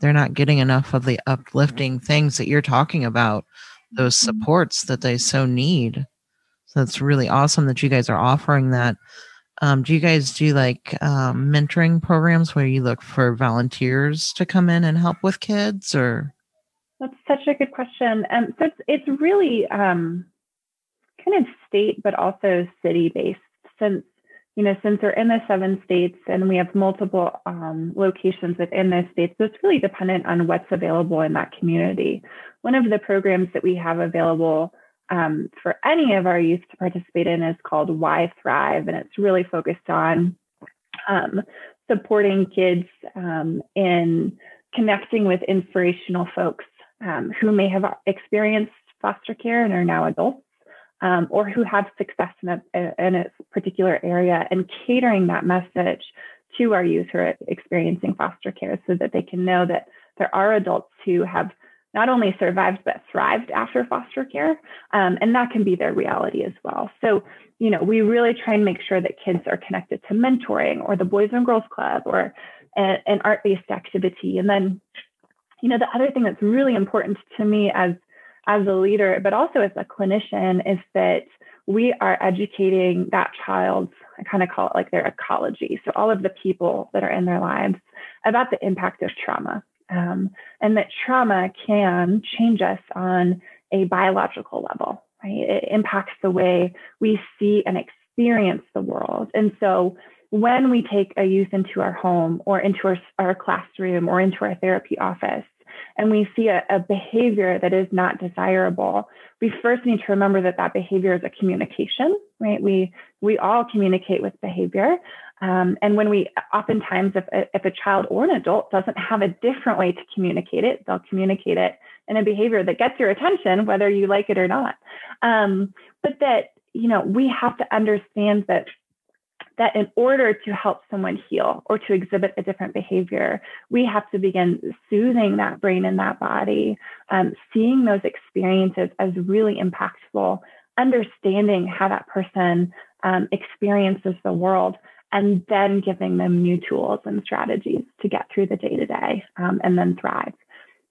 Speaker 3: they're not getting enough of the uplifting things that you're talking about those mm-hmm. supports that they so need. So it's really awesome that you guys are offering that. Um, do you guys do like um, mentoring programs where you look for volunteers to come in and help with kids or?
Speaker 4: That's such a good question. And so it's, it's really um, kind of state but also city based since you know, since we're in the seven states and we have multiple um, locations within those states, so it's really dependent on what's available in that community. One of the programs that we have available um, for any of our youth to participate in is called Why Thrive, and it's really focused on um, supporting kids um, in connecting with inspirational folks um, who may have experienced foster care and are now adults um, or who have success in a, in a particular area and catering that message to our youth who are experiencing foster care so that they can know that there are adults who have not only survived but thrived after foster care. Um, and that can be their reality as well. So you know we really try and make sure that kids are connected to mentoring or the boys and girls club or a, an art-based activity. And then you know the other thing that's really important to me as as a leader, but also as a clinician, is that we are educating that child's, I kind of call it like their ecology. So, all of the people that are in their lives about the impact of trauma. Um, and that trauma can change us on a biological level, right? It impacts the way we see and experience the world. And so, when we take a youth into our home or into our, our classroom or into our therapy office, and we see a, a, behavior that is not desirable, we first need to remember that that behavior is a communication, right? We we all communicate with behavior, um, and when we oftentimes, if if a child or an adult doesn't have a different way to communicate it, they'll communicate it in a behavior that gets your attention, whether you like it or not. Um, but that you know we have to understand that that in order to help someone heal or to exhibit a different behavior, we have to begin soothing that brain and that body, um, seeing those experiences as really impactful, understanding how that person um, experiences the world, and then giving them new tools and strategies to get through the day to day and then thrive.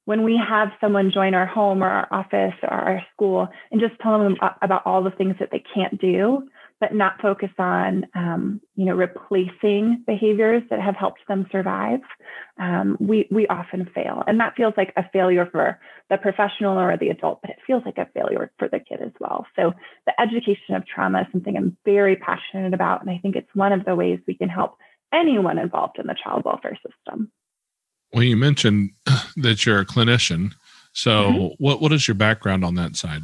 Speaker 4: When we have someone join our home or our office or our school and just tell them about all the things that they can't do, but not focus on, um, you know, replacing behaviors that have helped them survive, um, we we often fail, and that feels like a failure for the professional or the adult, but it feels like a failure for the kid as well. So the education of trauma is something I'm very passionate about, and I think it's one of the ways we can help anyone involved in the child welfare system.
Speaker 1: Well, you mentioned that you're a clinician. So, mm-hmm. what what is your background on that side?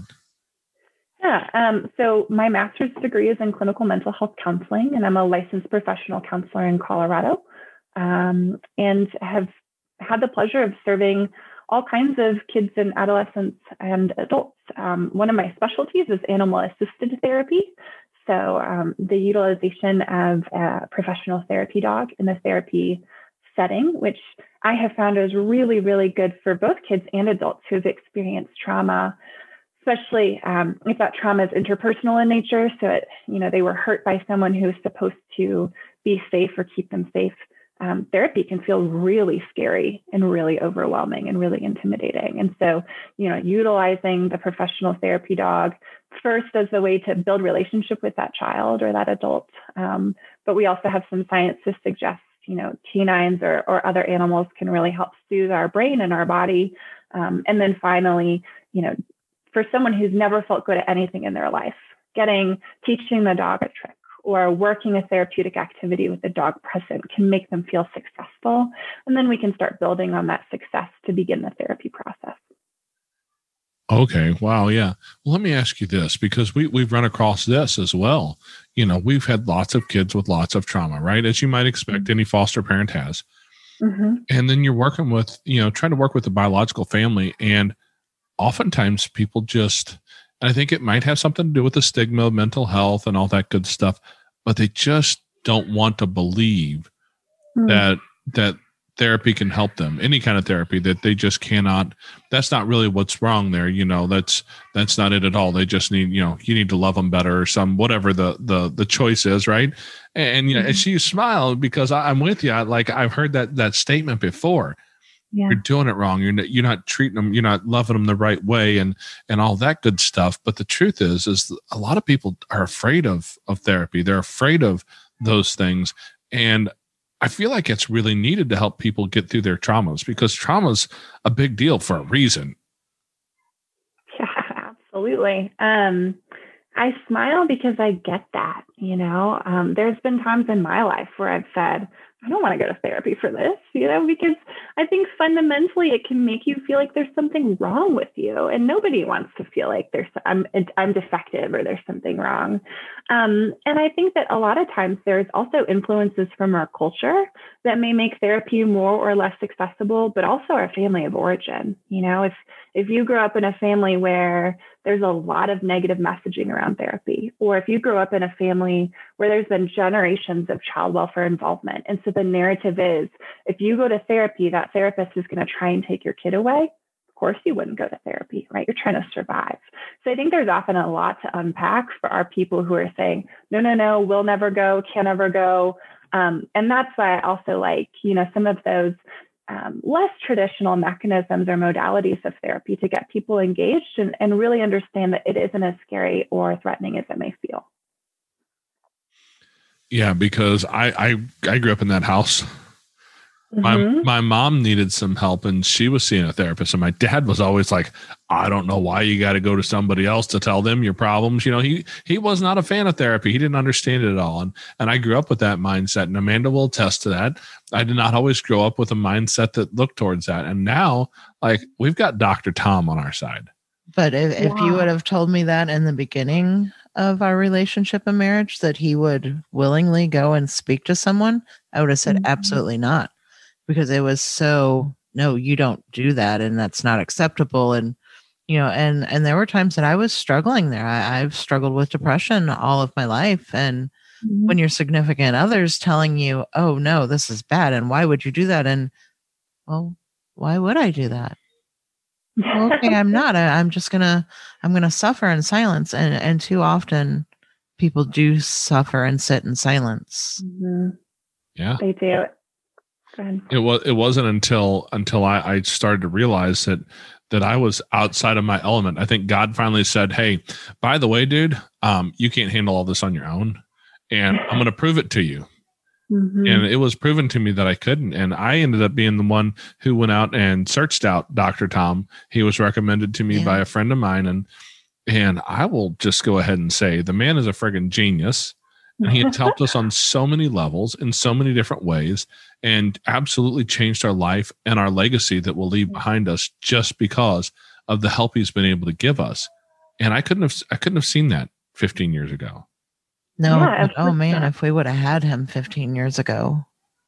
Speaker 4: Yeah, um, so my master's degree is in clinical mental health counseling, and I'm a licensed professional counselor in Colorado, um, and have had the pleasure of serving all kinds of kids and adolescents and adults. Um, one of my specialties is animal assisted therapy. So, um, the utilization of a professional therapy dog in the therapy setting, which I have found is really, really good for both kids and adults who have experienced trauma especially um, if that trauma is interpersonal in nature. So it, you know, they were hurt by someone who is supposed to be safe or keep them safe, um, therapy can feel really scary and really overwhelming and really intimidating. And so, you know, utilizing the professional therapy dog first as a way to build relationship with that child or that adult. Um, but we also have some science to suggest, you know, canines or, or other animals can really help soothe our brain and our body. Um, and then finally, you know, for someone who's never felt good at anything in their life, getting teaching the dog a trick or working a therapeutic activity with the dog present can make them feel successful. And then we can start building on that success to begin the therapy process.
Speaker 1: Okay. Wow. Yeah. Well, let me ask you this because we, we've run across this as well. You know, we've had lots of kids with lots of trauma, right? As you might expect, any foster parent has. Mm-hmm. And then you're working with, you know, trying to work with the biological family. And oftentimes people just, I think it might have something to do with the stigma of mental health and all that good stuff, but they just don't want to believe mm. that, that therapy can help them any kind of therapy that they just cannot that's not really what's wrong there you know that's that's not it at all they just need you know you need to love them better or some whatever the the the choice is right and you know mm-hmm. and she smiled because I, am with you I, like i've heard that that statement before yeah. you're doing it wrong you're not, you're not treating them you're not loving them the right way and and all that good stuff but the truth is is a lot of people are afraid of of therapy they're afraid of those things and I feel like it's really needed to help people get through their traumas because trauma's a big deal for a reason.
Speaker 4: Yeah, absolutely. Um, I smile because I get that, you know. Um, there's been times in my life where I've said, I don't want to go to therapy for this, you know, because I think fundamentally it can make you feel like there's something wrong with you, and nobody wants to feel like there's I'm I'm defective or there's something wrong. Um, and I think that a lot of times there's also influences from our culture that may make therapy more or less accessible, but also our family of origin. You know, if if you grew up in a family where there's a lot of negative messaging around therapy, or if you grew up in a family where there's been generations of child welfare involvement, and so the narrative is if you go to therapy, that therapist is going to try and take your kid away. Of course, you wouldn't go to therapy, right? You're trying to survive. So I think there's often a lot to unpack for our people who are saying, no, no, no, we'll never go, can't ever go. Um, and that's why I also like, you know, some of those um, less traditional mechanisms or modalities of therapy to get people engaged and, and really understand that it isn't as scary or threatening as it may feel.
Speaker 1: Yeah, because I I, I grew up in that house my mm-hmm. my mom needed some help and she was seeing a therapist and my dad was always like i don't know why you got to go to somebody else to tell them your problems. You know he he was not a fan of therapy. He didn't understand it at all. And and i grew up with that mindset and amanda will attest to that. I did not always grow up with a mindset that looked towards that. And now like we've got dr tom on our side.
Speaker 3: But if, if you would have told me that in the beginning of our relationship and marriage that he would willingly go and speak to someone i would have said mm-hmm. absolutely not. Because it was so no you don't do that and that's not acceptable and you know and and there were times that i was struggling there. I, have struggled with depression all of my life and mm-hmm. when your significant others telling you oh no this is bad and why would you do that? and well why would i do that? Well, okay i'm not. I, i'm just gonna i'm gonna suffer in silence and and too often people do suffer and sit in silence.
Speaker 1: Mm-hmm. yeah.
Speaker 4: They do.
Speaker 1: It was it wasn't until until I, I started to realize that that I was outside of my element. I think God finally said, "Hey, by the way, dude, um, you can't handle all this on your own, and I'm going to prove it to you." Mm-hmm. And it was proven to me that I couldn't. And I ended up being the one who went out and searched out Dr. Tom. He was recommended to me yeah. by a friend of mine. And and I will just go ahead and say the man is a friggin' genius. And he has helped us on so many levels in so many different ways and absolutely changed our life and our legacy that we'll leave mm. behind us just because of the help he's been able to give us. And I couldn't have I couldn't have seen that 15 years ago.
Speaker 3: No, yeah, oh man, if we would have had him 15 years ago.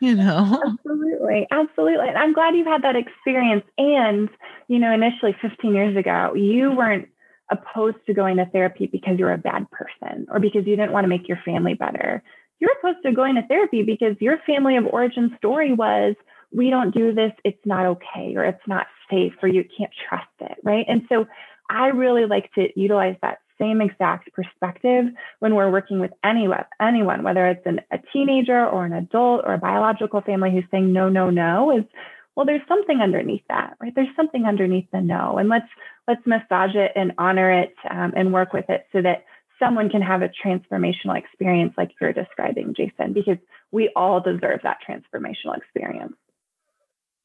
Speaker 3: you know.
Speaker 4: Absolutely. Absolutely. And I'm glad you've had that experience. And, you know, initially 15 years ago, you weren't opposed to going to therapy because you're a bad person or because you didn't want to make your family better. You're opposed to going to therapy because your family of origin story was, we don't do this, it's not okay, or it's not safe, or you can't trust it, right? And so I really like to utilize that same exact perspective when we're working with anyone, anyone, whether it's an, a teenager or an adult or a biological family who's saying no, no, no, is well, there's something underneath that, right? There's something underneath the no, and let's let's massage it and honor it um, and work with it so that someone can have a transformational experience like you're describing, Jason, because we all deserve that transformational experience.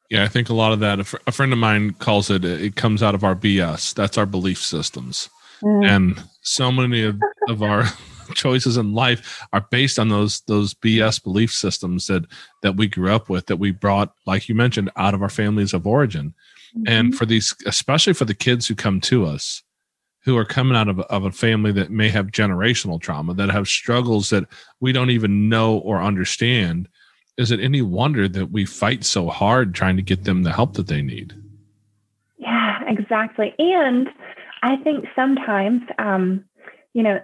Speaker 1: Yeah, I think a lot of that. A, fr- a friend of mine calls it. It comes out of our BS. That's our belief systems, mm. and so many of, of our choices in life are based on those those BS belief systems that that we grew up with, that we brought, like you mentioned, out of our families of origin. Mm-hmm. And for these, especially for the kids who come to us, who are coming out of, of a family that may have generational trauma, that have struggles that we don't even know or understand, is it any wonder that we fight so hard trying to get them the help that they need?
Speaker 4: Yeah, exactly. And I think sometimes, um, you know,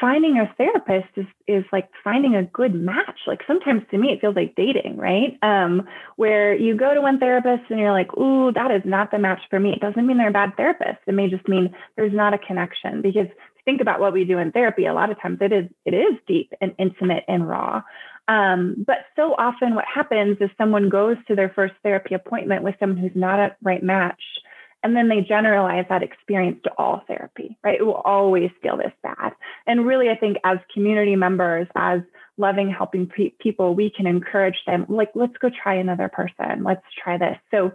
Speaker 4: finding a therapist is, is like finding a good match. Like sometimes to me, it feels like dating, right? Um, where you go to one therapist and you're like, ooh, that is not the match for me. It doesn't mean they're a bad therapist. It may just mean there's not a connection because think about what we do in therapy. A lot of times it is, it is deep and intimate and raw. Um, but so often what happens is someone goes to their first therapy appointment with someone who's not a right match and then they generalize that experience to all therapy, right? It will always feel this bad. And really, I think as community members, as loving, helping pe- people, we can encourage them, like, let's go try another person. Let's try this. So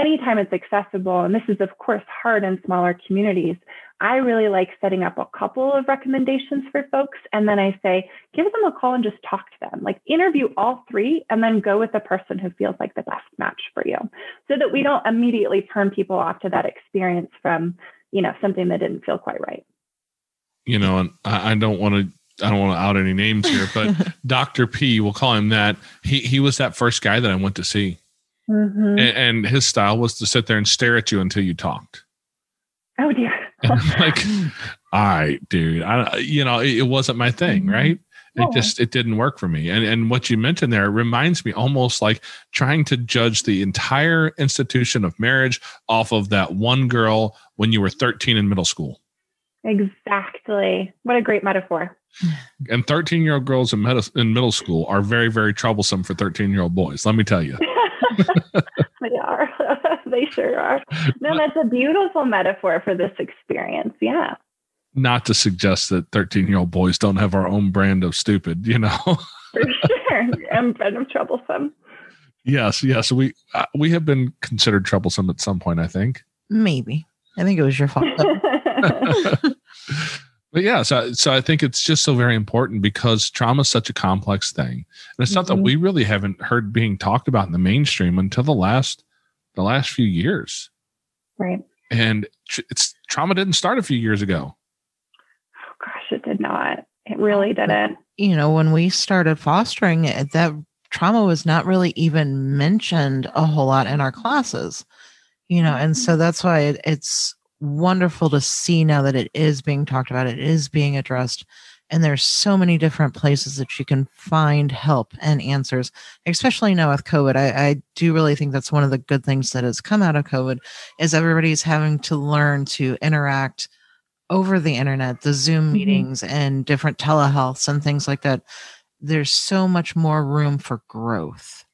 Speaker 4: anytime it's accessible, and this is of course hard in smaller communities, I really like setting up a couple of recommendations for folks. And then I say, give them a call and just talk to them. Like interview all three and then go with the person who feels like the best match for you. So that we don't immediately turn people off to that experience from, you know, something that didn't feel quite right.
Speaker 1: You know, and I, I don't want to I don't want to out any names here, but Dr. P, we'll call him that. He he was that first guy that I went to see. Mm-hmm. And, and, his style was to sit there and stare at you until you talked.
Speaker 4: Oh dear.
Speaker 1: like, all right, dude. I, you know, it, it wasn't my thing, mm-hmm. right? It just it didn't work for me. And and what you mentioned there reminds me almost like trying to judge the entire institution of marriage off of that one girl when you were 13 in middle school.
Speaker 4: Exactly. What a great metaphor.
Speaker 1: And 13 year old girls in, med- in middle school are very, very troublesome for 13 year old boys. Let me tell you.
Speaker 4: they are. they sure are. No, that's a beautiful metaphor for this experience. Yeah.
Speaker 1: Not to suggest that 13 year old boys don't have our own brand of stupid, you know?
Speaker 4: for sure. And brand of troublesome.
Speaker 1: Yes, yes. We uh, we have been considered troublesome at some point, I think.
Speaker 3: Maybe. I think it was your fault.
Speaker 1: But yeah, so so I think it's just so very important because trauma is such a complex thing, and it's mm-hmm. not that mm-hmm. we really haven't heard being talked about in the mainstream until the last the last few years.
Speaker 4: Right.
Speaker 1: And it's trauma didn't start a few years ago.
Speaker 4: Oh gosh, it did not. It really didn't.
Speaker 3: You know, when we started fostering it, that trauma was not really even mentioned a whole lot in our classes. You know, and so mm-hmm. that's why it, it's wonderful to see now that it is being talked about, it is being addressed. And there's so many different places that you can find help and answers, especially now with COVID. I, I do really think that's one of the good things that has come out of COVID is everybody's having to learn to interact over the internet, the Zoom mm-hmm. meetings and different telehealths and things like that. There's so much more room for growth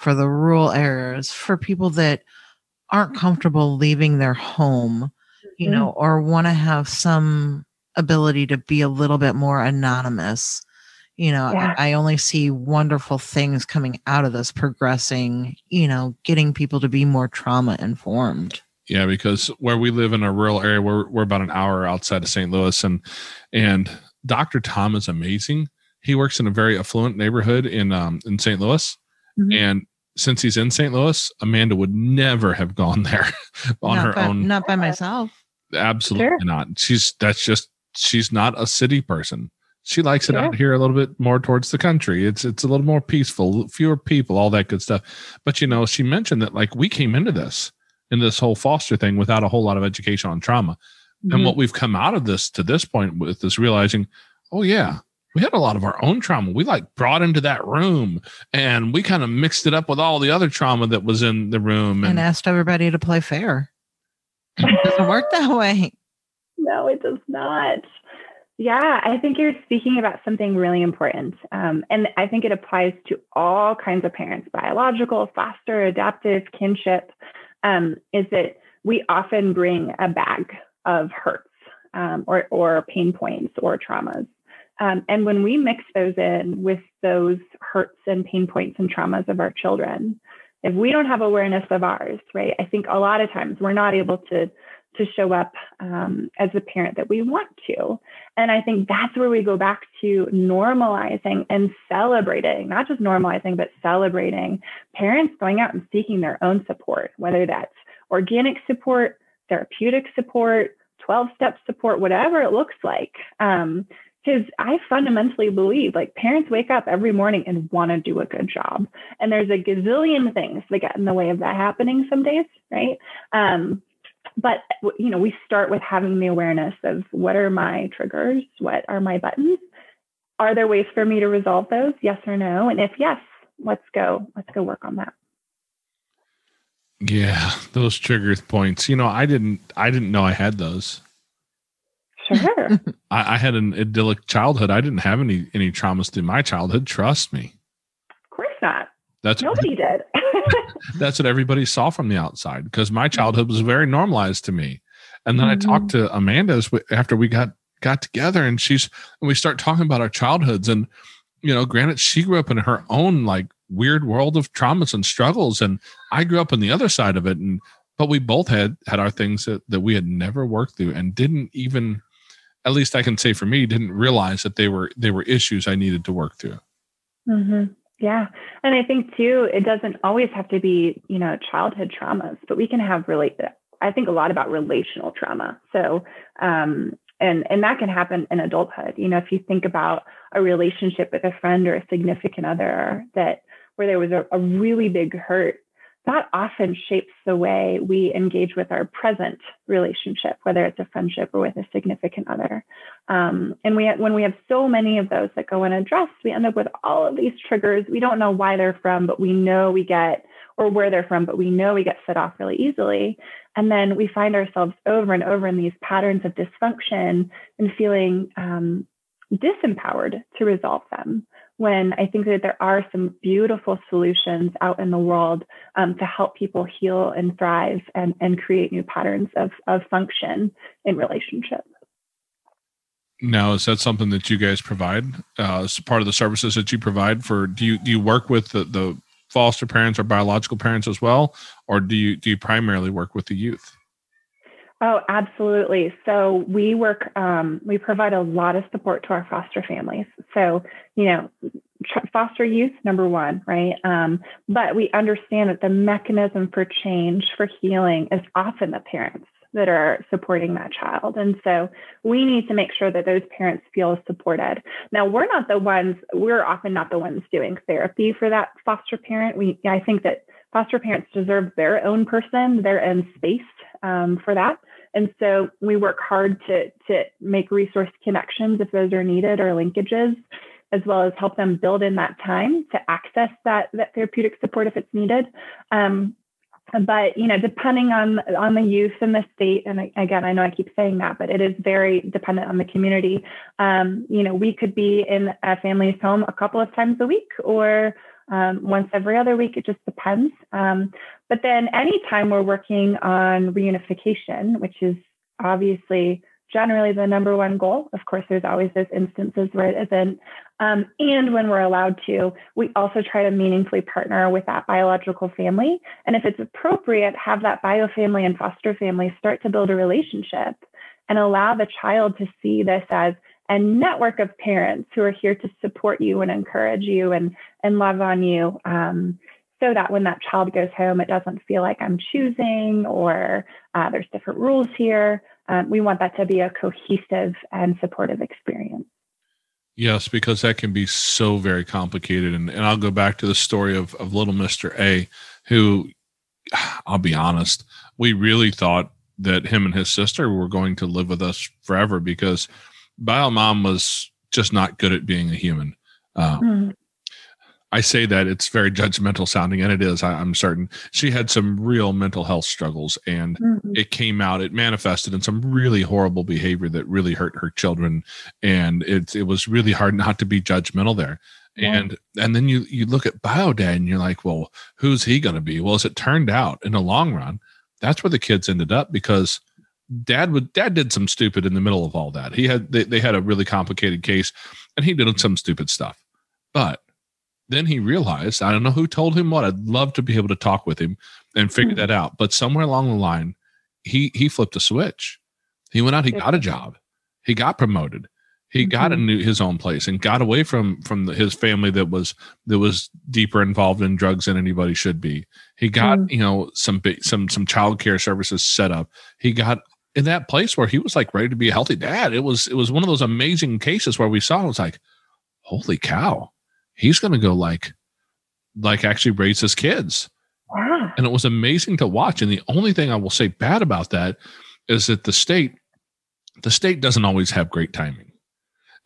Speaker 3: for the rural areas, for people that aren't comfortable leaving their home, you mm-hmm. know, or want to have some ability to be a little bit more anonymous. You know, yeah. I, I only see wonderful things coming out of this, progressing, you know, getting people to be more trauma informed.
Speaker 1: Yeah, because where we live in a rural area, we're we're about an hour outside of St. Louis, and and Dr. Tom is amazing. He works in a very affluent neighborhood in um in St. Louis, mm-hmm. and since he's in St. Louis, Amanda would never have gone there on
Speaker 3: not
Speaker 1: her
Speaker 3: by,
Speaker 1: own.
Speaker 3: Not by myself.
Speaker 1: Absolutely sure. not. She's that's just she's not a city person. She likes it out here a little bit more towards the country. It's it's a little more peaceful, fewer people, all that good stuff. But you know, she mentioned that like we came into this in this whole foster thing without a whole lot of education on trauma. Mm-hmm. And what we've come out of this to this point with is realizing, oh yeah, we had a lot of our own trauma. We like brought into that room and we kind of mixed it up with all the other trauma that was in the room
Speaker 3: and, and asked everybody to play fair. It doesn't work that way.
Speaker 4: no, it does not. Yeah, I think you're speaking about something really important. Um, and I think it applies to all kinds of parents biological, foster, adaptive, kinship. Um, is that we often bring a bag of hurts um, or, or pain points or traumas. Um, and when we mix those in with those hurts and pain points and traumas of our children, if we don't have awareness of ours, right, I think a lot of times we're not able to to show up um, as a parent that we want to. And I think that's where we go back to normalizing and celebrating, not just normalizing, but celebrating parents going out and seeking their own support, whether that's organic support, therapeutic support, 12 step support, whatever it looks like. Um, because I fundamentally believe like parents wake up every morning and want to do a good job. And there's a gazillion things that get in the way of that happening some days, right? Um, but you know we start with having the awareness of what are my triggers what are my buttons? Are there ways for me to resolve those? Yes or no? And if yes let's go let's go work on that.
Speaker 1: Yeah those trigger points. You know i didn't i didn't know i had those
Speaker 4: sure
Speaker 1: I, I had an idyllic childhood i didn't have any any traumas through my childhood trust me
Speaker 4: of course not
Speaker 1: that's
Speaker 4: nobody did
Speaker 1: that's what everybody saw from the outside because my childhood was very normalized to me. And then mm-hmm. I talked to Amanda after we got got together, and she's and we start talking about our childhoods. And you know, granted, she grew up in her own like weird world of traumas and struggles, and I grew up on the other side of it. And but we both had had our things that, that we had never worked through and didn't even at least I can say for me, didn't realize that they were they were issues I needed to work through.
Speaker 4: Mm-hmm. Yeah. And I think too, it doesn't always have to be, you know, childhood traumas, but we can have really, I think a lot about relational trauma. So, um, and, and that can happen in adulthood. You know, if you think about a relationship with a friend or a significant other that where there was a, a really big hurt that often shapes the way we engage with our present relationship, whether it's a friendship or with a significant other. Um, and we, when we have so many of those that go unaddressed, we end up with all of these triggers. We don't know why they're from, but we know we get, or where they're from, but we know we get set off really easily. And then we find ourselves over and over in these patterns of dysfunction and feeling um, disempowered to resolve them when I think that there are some beautiful solutions out in the world um, to help people heal and thrive and, and create new patterns of, of function in relationships.
Speaker 1: Now, is that something that you guys provide uh, as part of the services that you provide for? Do you do you work with the, the foster parents or biological parents as well, or do you do you primarily work with the youth?
Speaker 4: Oh, absolutely. So we work, um, we provide a lot of support to our foster families. So, you know, foster youth, number one, right? Um, but we understand that the mechanism for change, for healing, is often the parents that are supporting that child. And so we need to make sure that those parents feel supported. Now, we're not the ones, we're often not the ones doing therapy for that foster parent. We, I think that foster parents deserve their own person, their own space um, for that. And so we work hard to, to make resource connections if those are needed or linkages, as well as help them build in that time to access that, that therapeutic support if it's needed. Um, but you know, depending on on the youth and the state, and again, I know I keep saying that, but it is very dependent on the community. Um, you know, we could be in a family's home a couple of times a week, or um, once every other week. It just depends. Um, but then anytime we're working on reunification, which is obviously generally the number one goal, of course, there's always those instances where it isn't. Um, and when we're allowed to, we also try to meaningfully partner with that biological family. And if it's appropriate, have that bio family and foster family start to build a relationship and allow the child to see this as a network of parents who are here to support you and encourage you and, and love on you. Um, so that when that child goes home, it doesn't feel like I'm choosing or uh, there's different rules here. Um, we want that to be a cohesive and supportive experience.
Speaker 1: Yes, because that can be so very complicated. And, and I'll go back to the story of, of little Mr. A, who, I'll be honest, we really thought that him and his sister were going to live with us forever because bio mom was just not good at being a human. Um, mm. I say that it's very judgmental sounding, and it is. I, am certain she had some real mental health struggles, and
Speaker 4: Mhm.
Speaker 1: it came out. It manifested in some really horrible behavior that really hurt her children, and it it was really hard not to be judgmental there.
Speaker 4: Yeah.
Speaker 1: And and then you you look at Biodad, and you're like, well, who's he going to be? Well, as it turned out, in the long run, that's where the kids ended up because dad would dad did some stupid in the middle of all that. He had they, they had a really complicated case, and he did some stupid stuff, but then he realized I don't know who told him what. I'd love to be able to talk with him and figure
Speaker 4: Hmm.
Speaker 1: that out. But somewhere along the line, he he flipped a switch. He went out. He got a job. He got promoted. He got a
Speaker 4: Mhm.
Speaker 1: new his own place and got away from from the, his family that was that was deeper involved in drugs than anybody should be. He got
Speaker 4: Mm.
Speaker 1: you know some some some child care services set up. He got in that place where he was like ready to be a healthy dad. It was it was one of those amazing cases where we saw it was like, holy cow, he's going to go like like actually raise his kids
Speaker 4: Yeah.
Speaker 1: and it was amazing to watch and the only thing i will say bad about that is that the state the state doesn't always have great timing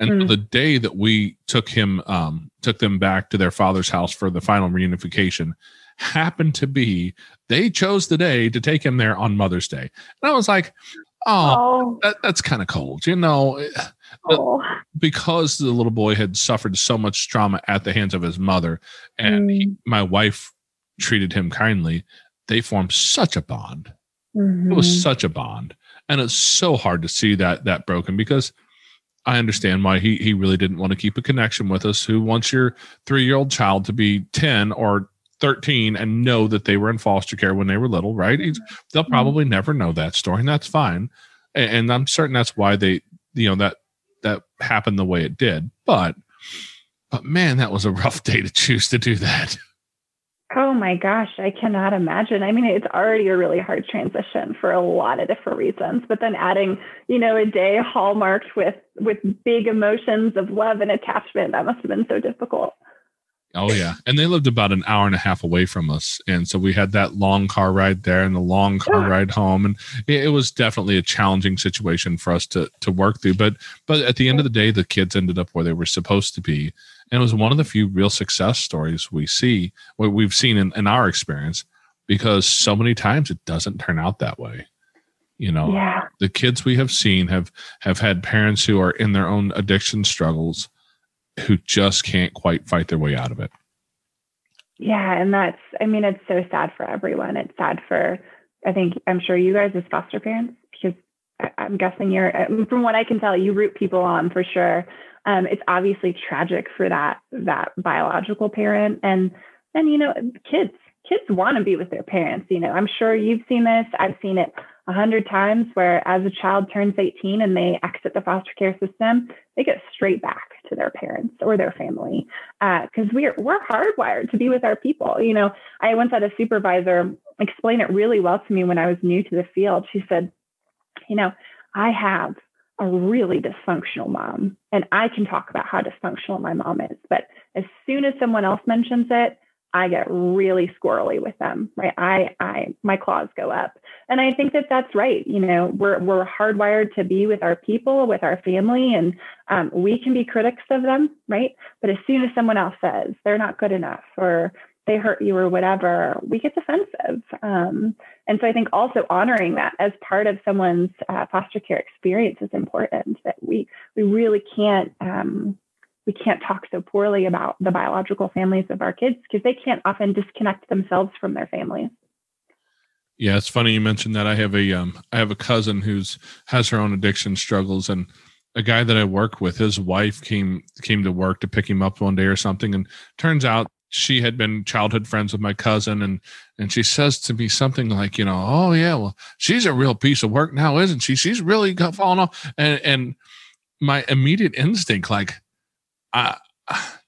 Speaker 1: and
Speaker 4: Mm.
Speaker 1: the day that we took him um took them back to their father's house for the final reunification happened to be they chose the day to take him there on mother's day and i was like oh
Speaker 4: Oh.
Speaker 1: that, that's kind of cold you know
Speaker 4: oh.
Speaker 1: because the little boy had suffered so much trauma at the hands of his mother and he, my wife treated him kindly they formed such a bond it
Speaker 4: Mhm.
Speaker 1: was such a bond and it's so hard to see that that broken because i understand why he he really didn't want to keep a connection with us who wants your three-year-old child to be 10 or 13 and know that they were in foster care when they were little right? They'll mm-hmm. probably never know that story and that's fine. And, and i'm certain that's why they you know that that happened the way it did. But but man that was a rough day to choose to do that.
Speaker 4: Oh my gosh, I cannot imagine. I mean, it's already a really hard transition for a lot of different reasons, but then adding, you know, a day hallmarked with with big emotions of love and attachment, that must have been so difficult.
Speaker 1: Oh yeah, and they lived about an hour and a half away from us, and so we had that long car ride there and the long car
Speaker 4: Yeah.
Speaker 1: ride home, and it, it was definitely a challenging situation for us to to work through. But but at the end of the day, the kids ended up where they were supposed to be, and it was one of the few real success stories we see, what we've seen in, in our experience, because so many times it doesn't turn out that way. You know,
Speaker 4: Yeah.
Speaker 1: the kids we have seen have have had parents who are in their own addiction struggles who just can't quite fight their way out of it.
Speaker 4: Yeah. And that's, I mean, it's so sad for everyone. It's sad for, I think, I'm sure you guys as foster parents, because I'm guessing you're, from what I can tell, you root people on for sure. Um, it's obviously tragic for that, that biological parent. And, and, you know, kids, kids want to be with their parents. You know, I'm sure you've seen this. I've seen it a hundred times where as a child turns 18 and they exit the foster care system, they get straight back to their parents or their family uh, because we're we're hardwired to be with our people. You know, I once had a supervisor explain it really well to me when I was new to the field. She said, you know, I have a really dysfunctional mom, and I can talk about how dysfunctional my mom is, but as soon as someone else mentions it, I get really squirrely with them, right? I, I, my claws go up, and I think that that's right. You know, we're we're hardwired to be with our people, with our family, and um, we can be critics of them, right? But as soon as someone else says they're not good enough or they hurt you or whatever, we get defensive. Um, and so I think also honoring that as part of someone's uh, foster care experience is important. That we we really can't um, we can't talk so poorly about the biological families of our kids because they can't often disconnect themselves from their families.
Speaker 1: Yeah, it's funny you mentioned that. I have a um I have a cousin who's has her own addiction struggles and a guy that I work with, his wife came came to work to pick him up one day or something and turns out she had been childhood friends with my cousin and and she says to me something like, you know, oh yeah, well, she's a real piece of work now, isn't she? She's really fallen off and and my immediate instinct like I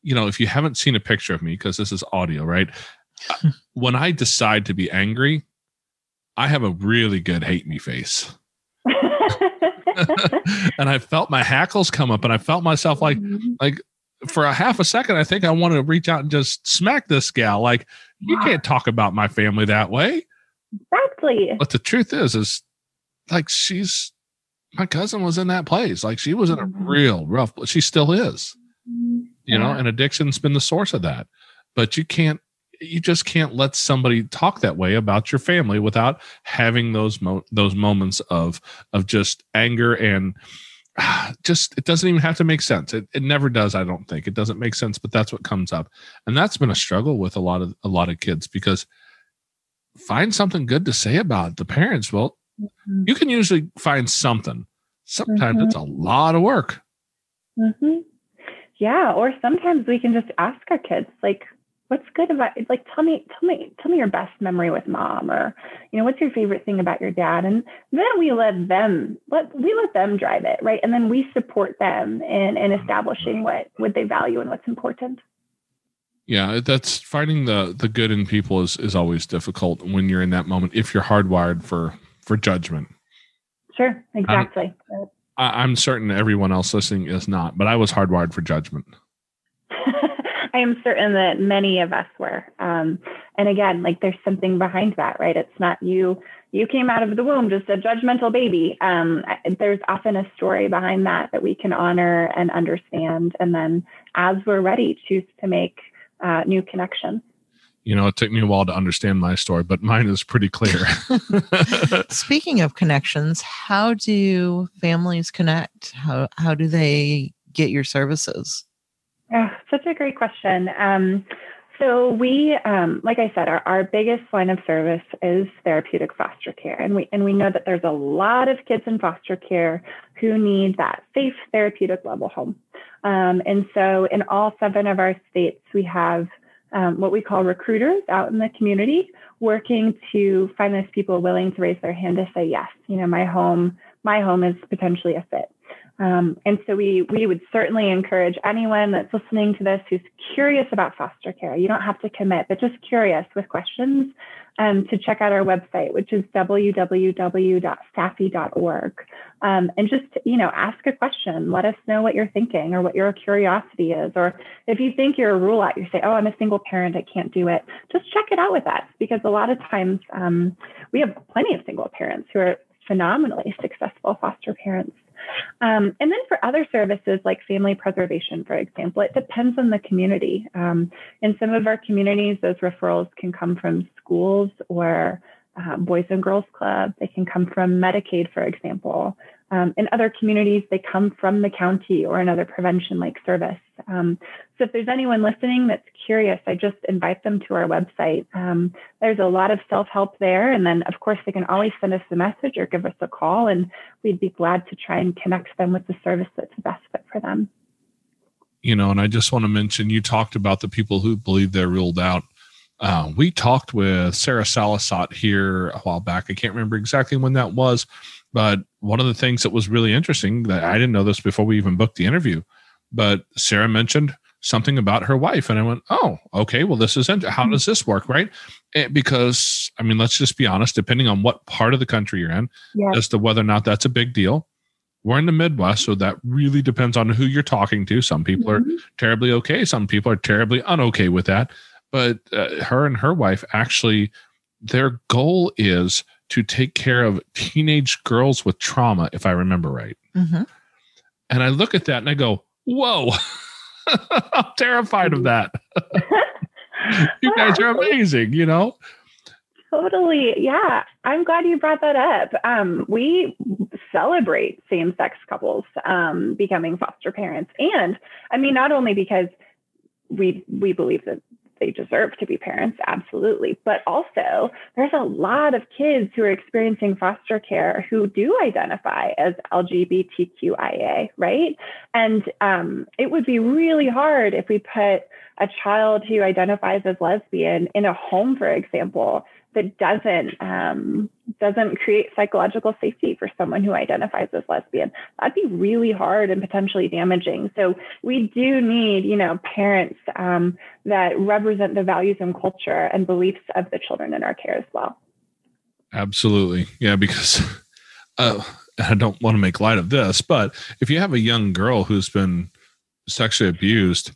Speaker 1: you know, if you haven't seen a picture of me because this is audio, right? when I decide to be angry, I have a really good hate me face. and I felt my hackles come up and I felt myself like like for a half a second I think I wanted to reach out and just smack this gal like you can't talk about my family that way.
Speaker 4: exactly.
Speaker 1: But the truth is is like she's my cousin was in that place. Like she was in a
Speaker 4: Mhm.
Speaker 1: real rough she still is. You know, and addiction's been the source of that. but you can't you just can't let somebody talk that way about your family without having those mo- those moments of of just anger and ah, just it doesn't even have to make sense. It, it never does i don't think. It doesn't make sense but that's what comes up. And that's been a struggle with a lot of a lot of kids because find something good to say about the parents. Well
Speaker 4: Mhm.
Speaker 1: you can usually find something. Sometimes it's a lot of work.
Speaker 4: Hmm Yeah, or sometimes we can just ask our kids, like, "What's good about it? like? Tell me, tell me, tell me your best memory with mom, or you know, what's your favorite thing about your dad?" And then we let them let we let them drive it, right? And then we support them in in establishing what what they value and what's important.
Speaker 1: Yeah, that's finding the the good in people is is always difficult when you're in that moment if you're hardwired for for judgment.
Speaker 4: Sure, exactly.
Speaker 1: I, I'm certain everyone else listening is not, but I was hardwired for judgment.
Speaker 4: I am certain that many of us were. Um, and again, like there's something behind that, right? It's not you. You came out of the womb just a judgmental baby. Um, there's often a story behind that that we can honor and understand, and then as we're ready, choose to make uh, new connections.
Speaker 1: You know, it took me a while to understand my story, but mine is pretty clear.
Speaker 3: Speaking of connections, how do families connect? How how do they get your services?
Speaker 4: Oh, such a great question. Um, so we, um, like I said, our, our biggest line of service is therapeutic foster care, and we and we know that there's a lot of kids in foster care who need that safe therapeutic level home. Um, and so, in all seven of our states, we have um, what we call recruiters out in the community working to find those people willing to raise their hand to say yes. You know, my home, my home is potentially a fit. Um, and so we we would certainly encourage anyone that's listening to this who's curious about foster care. You don't have to commit, but just curious with questions, um, to check out our website, which is www.safy.org, um, and just you know ask a question. Let us know what you're thinking or what your curiosity is, or if you think you're a rule out, you say, "Oh, I'm a single parent, I can't do it." Just check it out with us because a lot of times um, we have plenty of single parents who are phenomenally successful foster parents. Um, and then for other services like family preservation, for example, it depends on the community. Um, in some of our communities, those referrals can come from schools or uh, Boys and Girls Club. They can come from Medicaid, for example. Um, in other communities, they come from the county or another prevention like service. Um, so if there's anyone listening that's curious, I just invite them to our website. Um, there's a lot of self help there. And then, of course, they can always send us a message or give us a call, and we'd be glad to try and connect them with the service that's the best fit for them.
Speaker 1: you know, and I just want to mention you talked about the people who believe they're ruled out. Uh, we talked with Sarah Salasot here a while back. I can't remember exactly when that was, but one of the things that was really interesting that I didn't know this before we even booked the interview, but Sarah mentioned something about her wife, and I went, "Oh, okay. Well, this is int- how does this work, right?" Eh, because I mean, let's just be honest. Depending on what part of the country you're in,
Speaker 4: Yeah.
Speaker 1: as to whether or not that's a big deal. We're in the Midwest, so that really depends on who you're talking to. Some people are terribly okay. Some people are terribly unokay with that. But uh, her and her wife actually, their goal is to take care of teenage girls with trauma, if I remember right.
Speaker 3: hmm
Speaker 1: And I look at that and I go, whoa, I'm terrified of that. you guys are amazing, you know?
Speaker 4: Totally. Yeah. I'm glad you brought that up. Um, we celebrate same sex couples um, becoming foster parents. And I mean, not only because we we believe that they deserve to be parents, absolutely, but also there's a lot of kids who are experiencing foster care who do identify as LGBTQIA, right? And um, it would be really hard if we put a child who identifies as lesbian in a home, for example, that doesn't um, doesn't create psychological safety for someone who identifies as lesbian. That'd be really hard and potentially damaging. So we do need, you know, parents um, that represent the values and culture and beliefs of the children in our care as well.
Speaker 1: Absolutely. Yeah, because uh, I don't want to make light of this, but if you have a young girl who's been sexually abused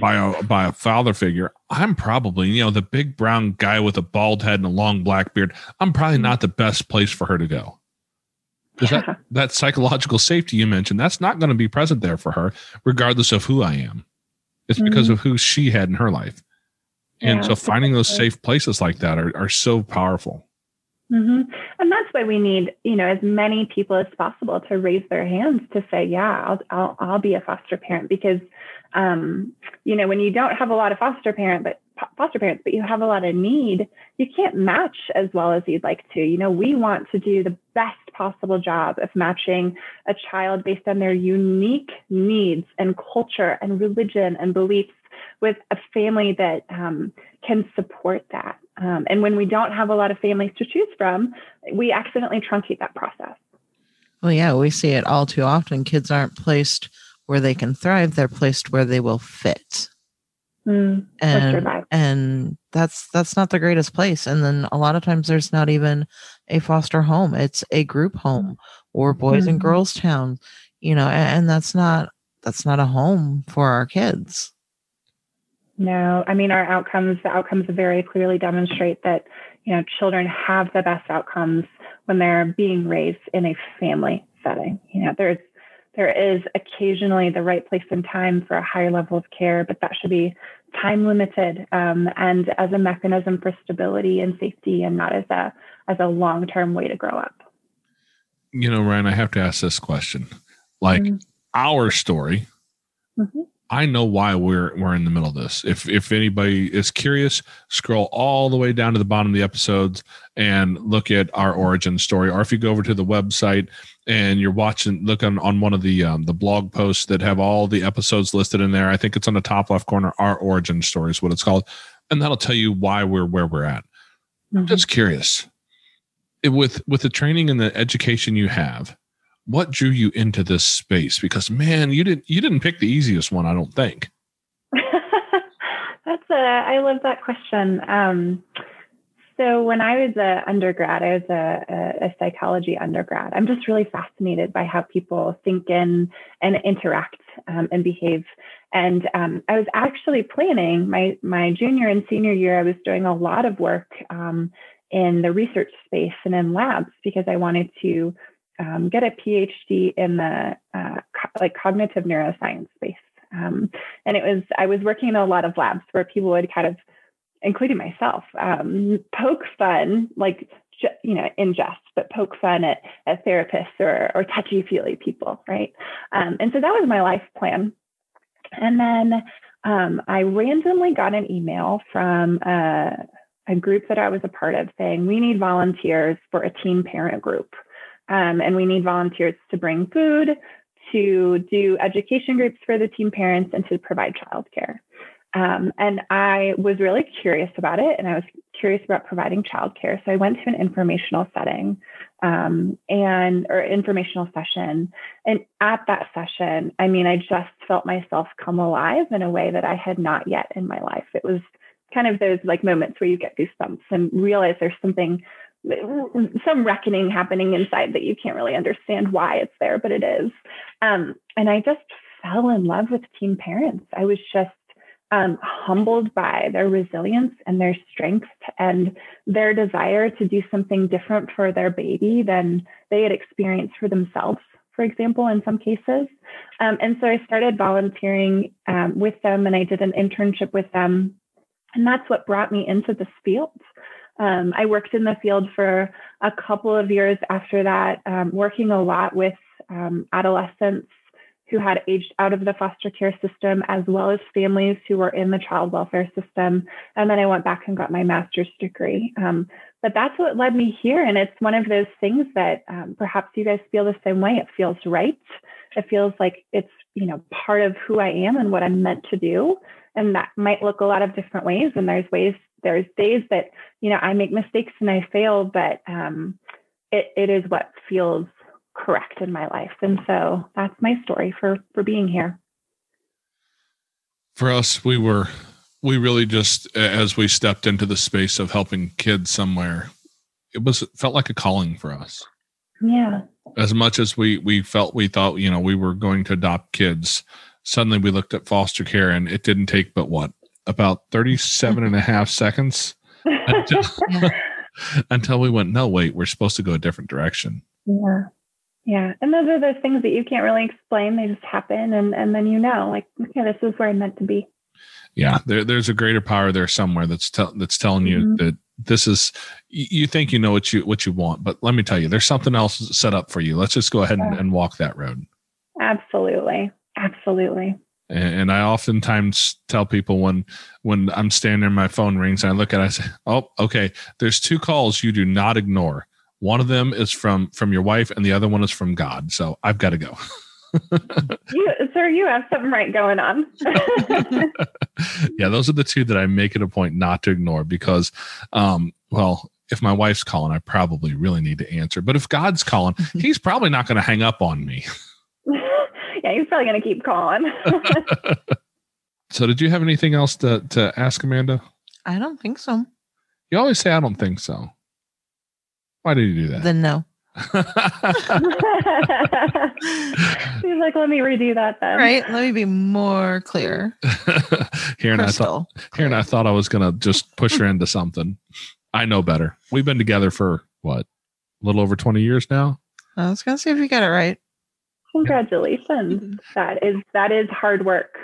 Speaker 1: by a by a father figure, I'm probably, you know, the big brown guy with a bald head and a long black beard, I'm probably not the best place for her to go. Because
Speaker 4: Yeah.
Speaker 1: that, that psychological safety you mentioned, that's not going to be present there for her, regardless of who I am. It's because of who she had in her life. And
Speaker 4: Yeah,
Speaker 1: so finding those safe places like that are, are so powerful.
Speaker 4: hmm And that's why we need, you know, as many people as possible to raise their hands to say, yeah, I'll, I'll, I'll be a foster parent because, um, you know, when you don't have a lot of foster parent, but foster parents, but you have a lot of need, you can't match as well as you'd like to. You know, we want to do the best possible job of matching a child based on their unique needs and culture and religion and beliefs with a family that um, can support that. Um, and when we don't have a lot of families to choose from, we accidentally truncate that process.
Speaker 3: Well, yeah, we see it all too often. Kids aren't placed where they can thrive; they're placed where they will fit,
Speaker 4: Mm,
Speaker 3: and and that's that's not the greatest place. And then a lot of times there's not even a foster home; it's a group home or boys and
Speaker 4: Mhm.
Speaker 3: girls town, you know, and, and that's not that's not a home for our kids.
Speaker 4: No, I mean our outcomes. The outcomes very clearly demonstrate that you know children have the best outcomes when they're being raised in a family setting. You know, there's there is occasionally the right place and time for a higher level of care, but that should be time limited um, and as a mechanism for stability and safety, and not as a as a long term way to grow up.
Speaker 1: You know, Ryan, I have to ask this question. Like
Speaker 4: Mhm.
Speaker 1: our story,
Speaker 4: Mhm.
Speaker 1: I know why we're we're in the middle of this. If if anybody is curious, scroll all the way down to the bottom of the episodes and look at our origin story. Or if you go over to the website and you're watching, look on, on one of the um, the blog posts that have all the episodes listed in there. I think it's on the top left corner. Our origin story is what it's called, and that'll tell you why we're where we're at. I'm
Speaker 4: Mhm.
Speaker 1: just curious. It- with with the training and the education you have, what drew you into this space? Because man, you didn't you didn't pick the easiest one, I don't think.
Speaker 4: That's a, I love that question. Um, so when I was a undergrad, I was a, a, a psychology undergrad. I'm just really fascinated by how people think in and interact um, and behave. And um, I was actually planning my my junior and senior year. I was doing a lot of work um, in the research space and in labs because I wanted to um, get a PhD in the uh, co- like cognitive neuroscience space. Um, and it was I was working in a lot of labs where people would kind of, including myself, um, poke fun like you know in jest, but poke fun at, at therapists or or touchy feely people, right? Um, and so that was my life plan. And then um, I randomly got an email from a, a group that I was a part of saying we need volunteers for a teen parent group. Um, and we need volunteers to bring food, to do education groups for the teen parents, and to provide childcare. Um, and I was really curious about it, and I was curious about providing childcare. So I went to an informational setting um, and or informational session. And at that session, I mean, I just felt myself come alive in a way that I had not yet in my life. It was kind of those like moments where you get goosebumps and realize there's something some reckoning happening inside that you can't really understand why it's there, but it is. Um, and I just fell in love with teen parents. I was just um, humbled by their resilience and their strength and their desire to do something different for their baby than they had experienced for themselves, for example, in some cases. Um, and so I started volunteering um, with them and I did an internship with them. And that's what brought me into this field. Um, I worked in the field for a couple of years after that, um, working a lot with um, adolescents who had aged out of the foster care system, as well as families who were in the child welfare system. And then I went back and got my master's degree. Um, but that's what led me here. And it's one of those things that um, perhaps you guys feel the same way. It feels right. It feels like it's, you know, part of who I am and what I'm meant to do. And that might look a lot of different ways. And there's ways, there's days that, you know, I make mistakes and I fail, but um, it, it is what feels correct in my life. And so that's my story for for being here.
Speaker 1: For us, we were we really just as we stepped into the space of helping kids somewhere, it was it felt like a calling for us.
Speaker 4: Yeah.
Speaker 1: As much as we we felt we thought, you know, we were going to adopt kids, suddenly we looked at foster care and it didn't take but what about 37 and a half seconds until, until we went no wait we're supposed to go a different direction
Speaker 4: yeah. Yeah. And those are those things that you can't really explain. They just happen and and then you know, like, okay, this is where I'm meant to be.
Speaker 1: yeah, there, there's a greater power there somewhere that's tell, that's telling you
Speaker 4: Mhm.
Speaker 1: that this is you you think you know what you what you want, but let me tell you, there's something else set up for you. Let's just go ahead and, and walk that road.
Speaker 4: Absolutely. Absolutely.
Speaker 1: And, and I oftentimes tell people when when I'm standing there, my phone rings, and I look at it, I say, "Oh, okay. There's two calls you do not ignore. One of them is from from your wife, and the other one is from God. So I've got to go."
Speaker 4: You, sir, you have something right going on.
Speaker 1: yeah, those are the two that I make it a point not to ignore because, um, well, if my wife's calling, I probably really need to answer. But if God's calling, he's probably not going to hang up on me.
Speaker 4: Yeah, he's probably going to keep calling.
Speaker 1: So, did you have anything else to to ask Amanda?
Speaker 3: I don't think so.
Speaker 1: You always say I don't think so. Why did you do that?
Speaker 3: Then no.
Speaker 4: he's like, let me redo that then.
Speaker 3: Right. Let me be more clear.
Speaker 1: here and I thought here and I thought I was gonna just push her into something. I know better. We've been together for what, a little over twenty years now.
Speaker 3: I was gonna see if you got it right.
Speaker 4: Congratulations. That is that is hard work.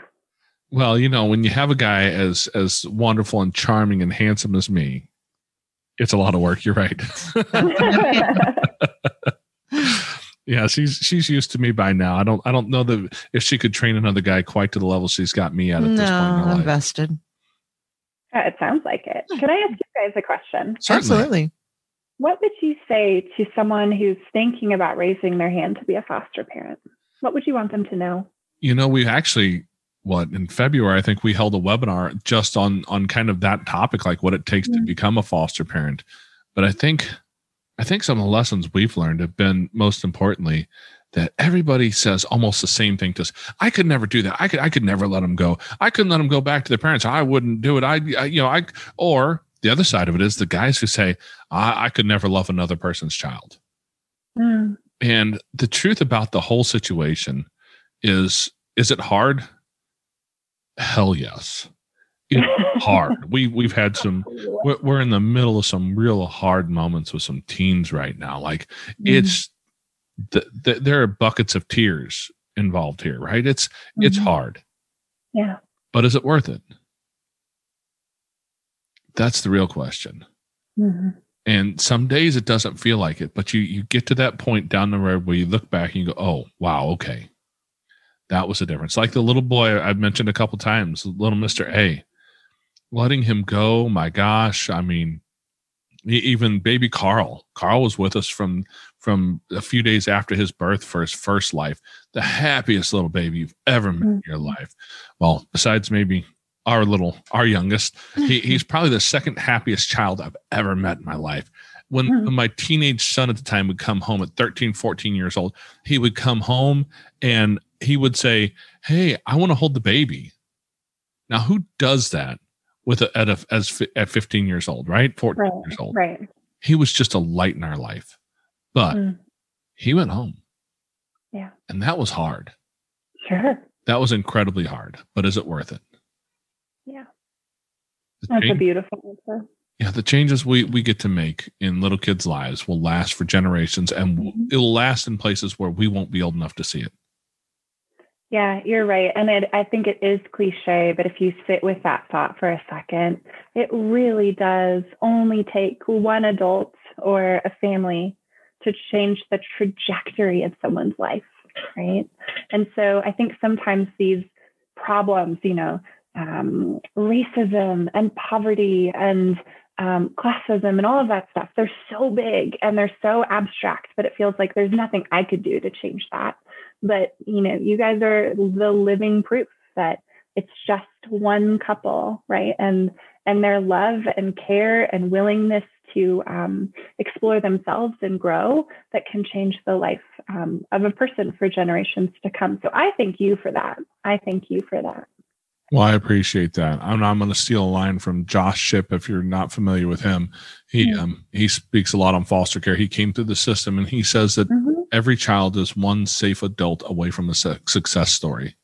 Speaker 1: Well, you know, when you have a guy as as wonderful and charming and handsome as me, it's a lot of work. You're right. yeah, she's she's used to me by now. I don't I don't know that if she could train another guy quite to the level she's got me at at
Speaker 3: no,
Speaker 1: this point in her
Speaker 3: I'm
Speaker 1: life.
Speaker 3: vested.
Speaker 4: Yeah, it sounds like it. Can I ask you guys a question?
Speaker 1: Certainly.
Speaker 3: Absolutely.
Speaker 4: What would you say to someone who's thinking about raising their hand to be a foster parent? What would you want them to know?
Speaker 1: You know, we actually what in February I think we held a webinar just on on kind of that topic, like what it takes to
Speaker 4: Mm.
Speaker 1: become a foster parent. But I think I think some of the lessons we've learned have been most importantly that everybody says almost the same thing to us. I could never do that. I could I could never let them go. I couldn't let them go back to their parents. I wouldn't do it. I, I you know I or the other side of it is the guys who say I, I could never love another person's child.
Speaker 4: Mm,
Speaker 1: And the truth about the whole situation is is it hard? Hell yes. It's hard. We we've had some we're, we're in the middle of some real hard moments with some teens right now. Like it's the, the, there are buckets of tears involved here, right? It's it's
Speaker 4: Mhm.
Speaker 1: hard,
Speaker 4: Yeah.
Speaker 1: but is it worth it? That's the real question.
Speaker 4: Mhm.
Speaker 1: And some days it doesn't feel like it, but you you get to that point down the road where you look back and you go, "Oh, wow, okay, that was a difference." Like the little boy I've mentioned a couple times, little Mister A, letting him go. My gosh, I mean, even baby Carl. Carl was with us from from a few days after his birth for his first life. The happiest little baby you've ever met in your life. Well, besides maybe our little our youngest, he, he's probably the second happiest child I've ever met in my life. When,
Speaker 4: Mhm.
Speaker 1: when my teenage son at the time would come home at 13, 14 years old, he would come home and he would say, Hey, I want to hold the baby. Now, who does that with a, at, a, as, at 15 years old, right? 14
Speaker 4: Right.
Speaker 1: years old.
Speaker 4: Right.
Speaker 1: He was just a light in our life, but
Speaker 4: Mm.
Speaker 1: he went home.
Speaker 4: Yeah.
Speaker 1: And that was hard.
Speaker 4: Sure.
Speaker 1: That was incredibly hard, but is it worth it?
Speaker 4: That's a beautiful answer.
Speaker 1: yeah, the changes we, we get to make in little kids' lives will last for generations and
Speaker 4: Mhm.
Speaker 1: it'll last in places where we won't be old enough to see it.
Speaker 4: Yeah, you're right. And it, I think it is cliche, but if you sit with that thought for a second, it really does only take one adult or a family to change the trajectory of someone's life, right? And so I think sometimes these problems, you know, um, racism and poverty and um, classism and all of that stuff, they're so big and they're so abstract, but it feels like there's nothing I could do to change that. But you know you guys are the living proof that it's just one couple right? And and their love and care and willingness to um, explore themselves and grow that can change the life um, of a person for generations to come. So i thank you for that. I thank you for that
Speaker 1: Well, I appreciate that. I'm, I'm going to steal a line from Josh Shipp. If you're not familiar with him, he
Speaker 4: Yeah.
Speaker 1: um, he speaks a lot on foster care. He came through the system, and he says that
Speaker 4: Mhm.
Speaker 1: every child is one safe adult away from a su- success story,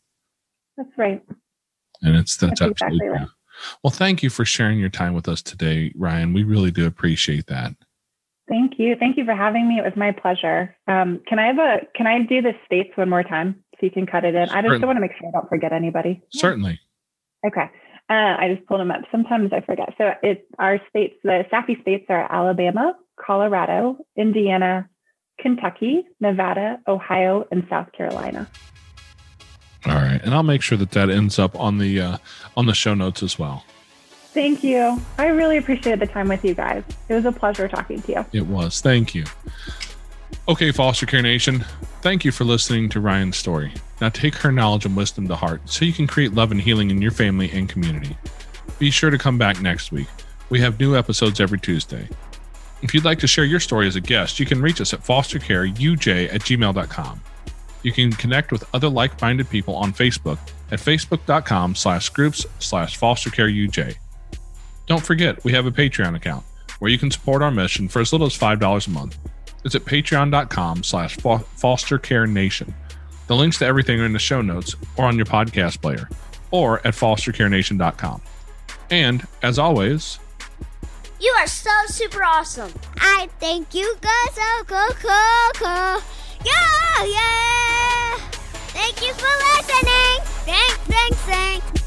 Speaker 4: that's right
Speaker 1: and it's that's,
Speaker 4: That's
Speaker 1: absolutely
Speaker 4: exactly right.
Speaker 1: Well, thank you for sharing your time with us today, Ryan. We really do appreciate that.
Speaker 4: thank you thank you for having me it was my pleasure um, can i have a can i do the states one more time so you can cut it in i just
Speaker 1: Certainly.
Speaker 4: want to make sure i don't forget anybody
Speaker 1: Certainly.
Speaker 4: Okay. Uh, I just pulled them up. Sometimes I forget. So it's our states, the SAFY states are Alabama, Colorado, Indiana, Kentucky, Nevada, Ohio, and South Carolina.
Speaker 1: All right, and I'll make sure that that ends up on the uh, on the show notes as well.
Speaker 4: Thank you. I really appreciated the time with you guys. It was a pleasure talking to you.
Speaker 1: It was. Thank you. Okay, Foster Care Nation, thank you for listening to Ryan's story. Now take her knowledge and wisdom to heart so you can create love and healing in your family and community. Be sure to come back next week. We have new episodes every Tuesday. If you'd like to share your story as a guest, you can reach us at fostercareuj at gmail.com. You can connect with other like-minded people on Facebook at facebook.com slash groups slash fostercareuj. Don't forget, we have a Patreon account where you can support our mission for as little as $5 a month is at patreon.com slash foster. The links to everything are in the show notes or on your podcast player or at fostercarenation.com. And as always,
Speaker 2: you are so super awesome. I thank you guys are cool, cool, cool. Yeah, yeah. Thank you for listening. Thanks, thanks, thanks.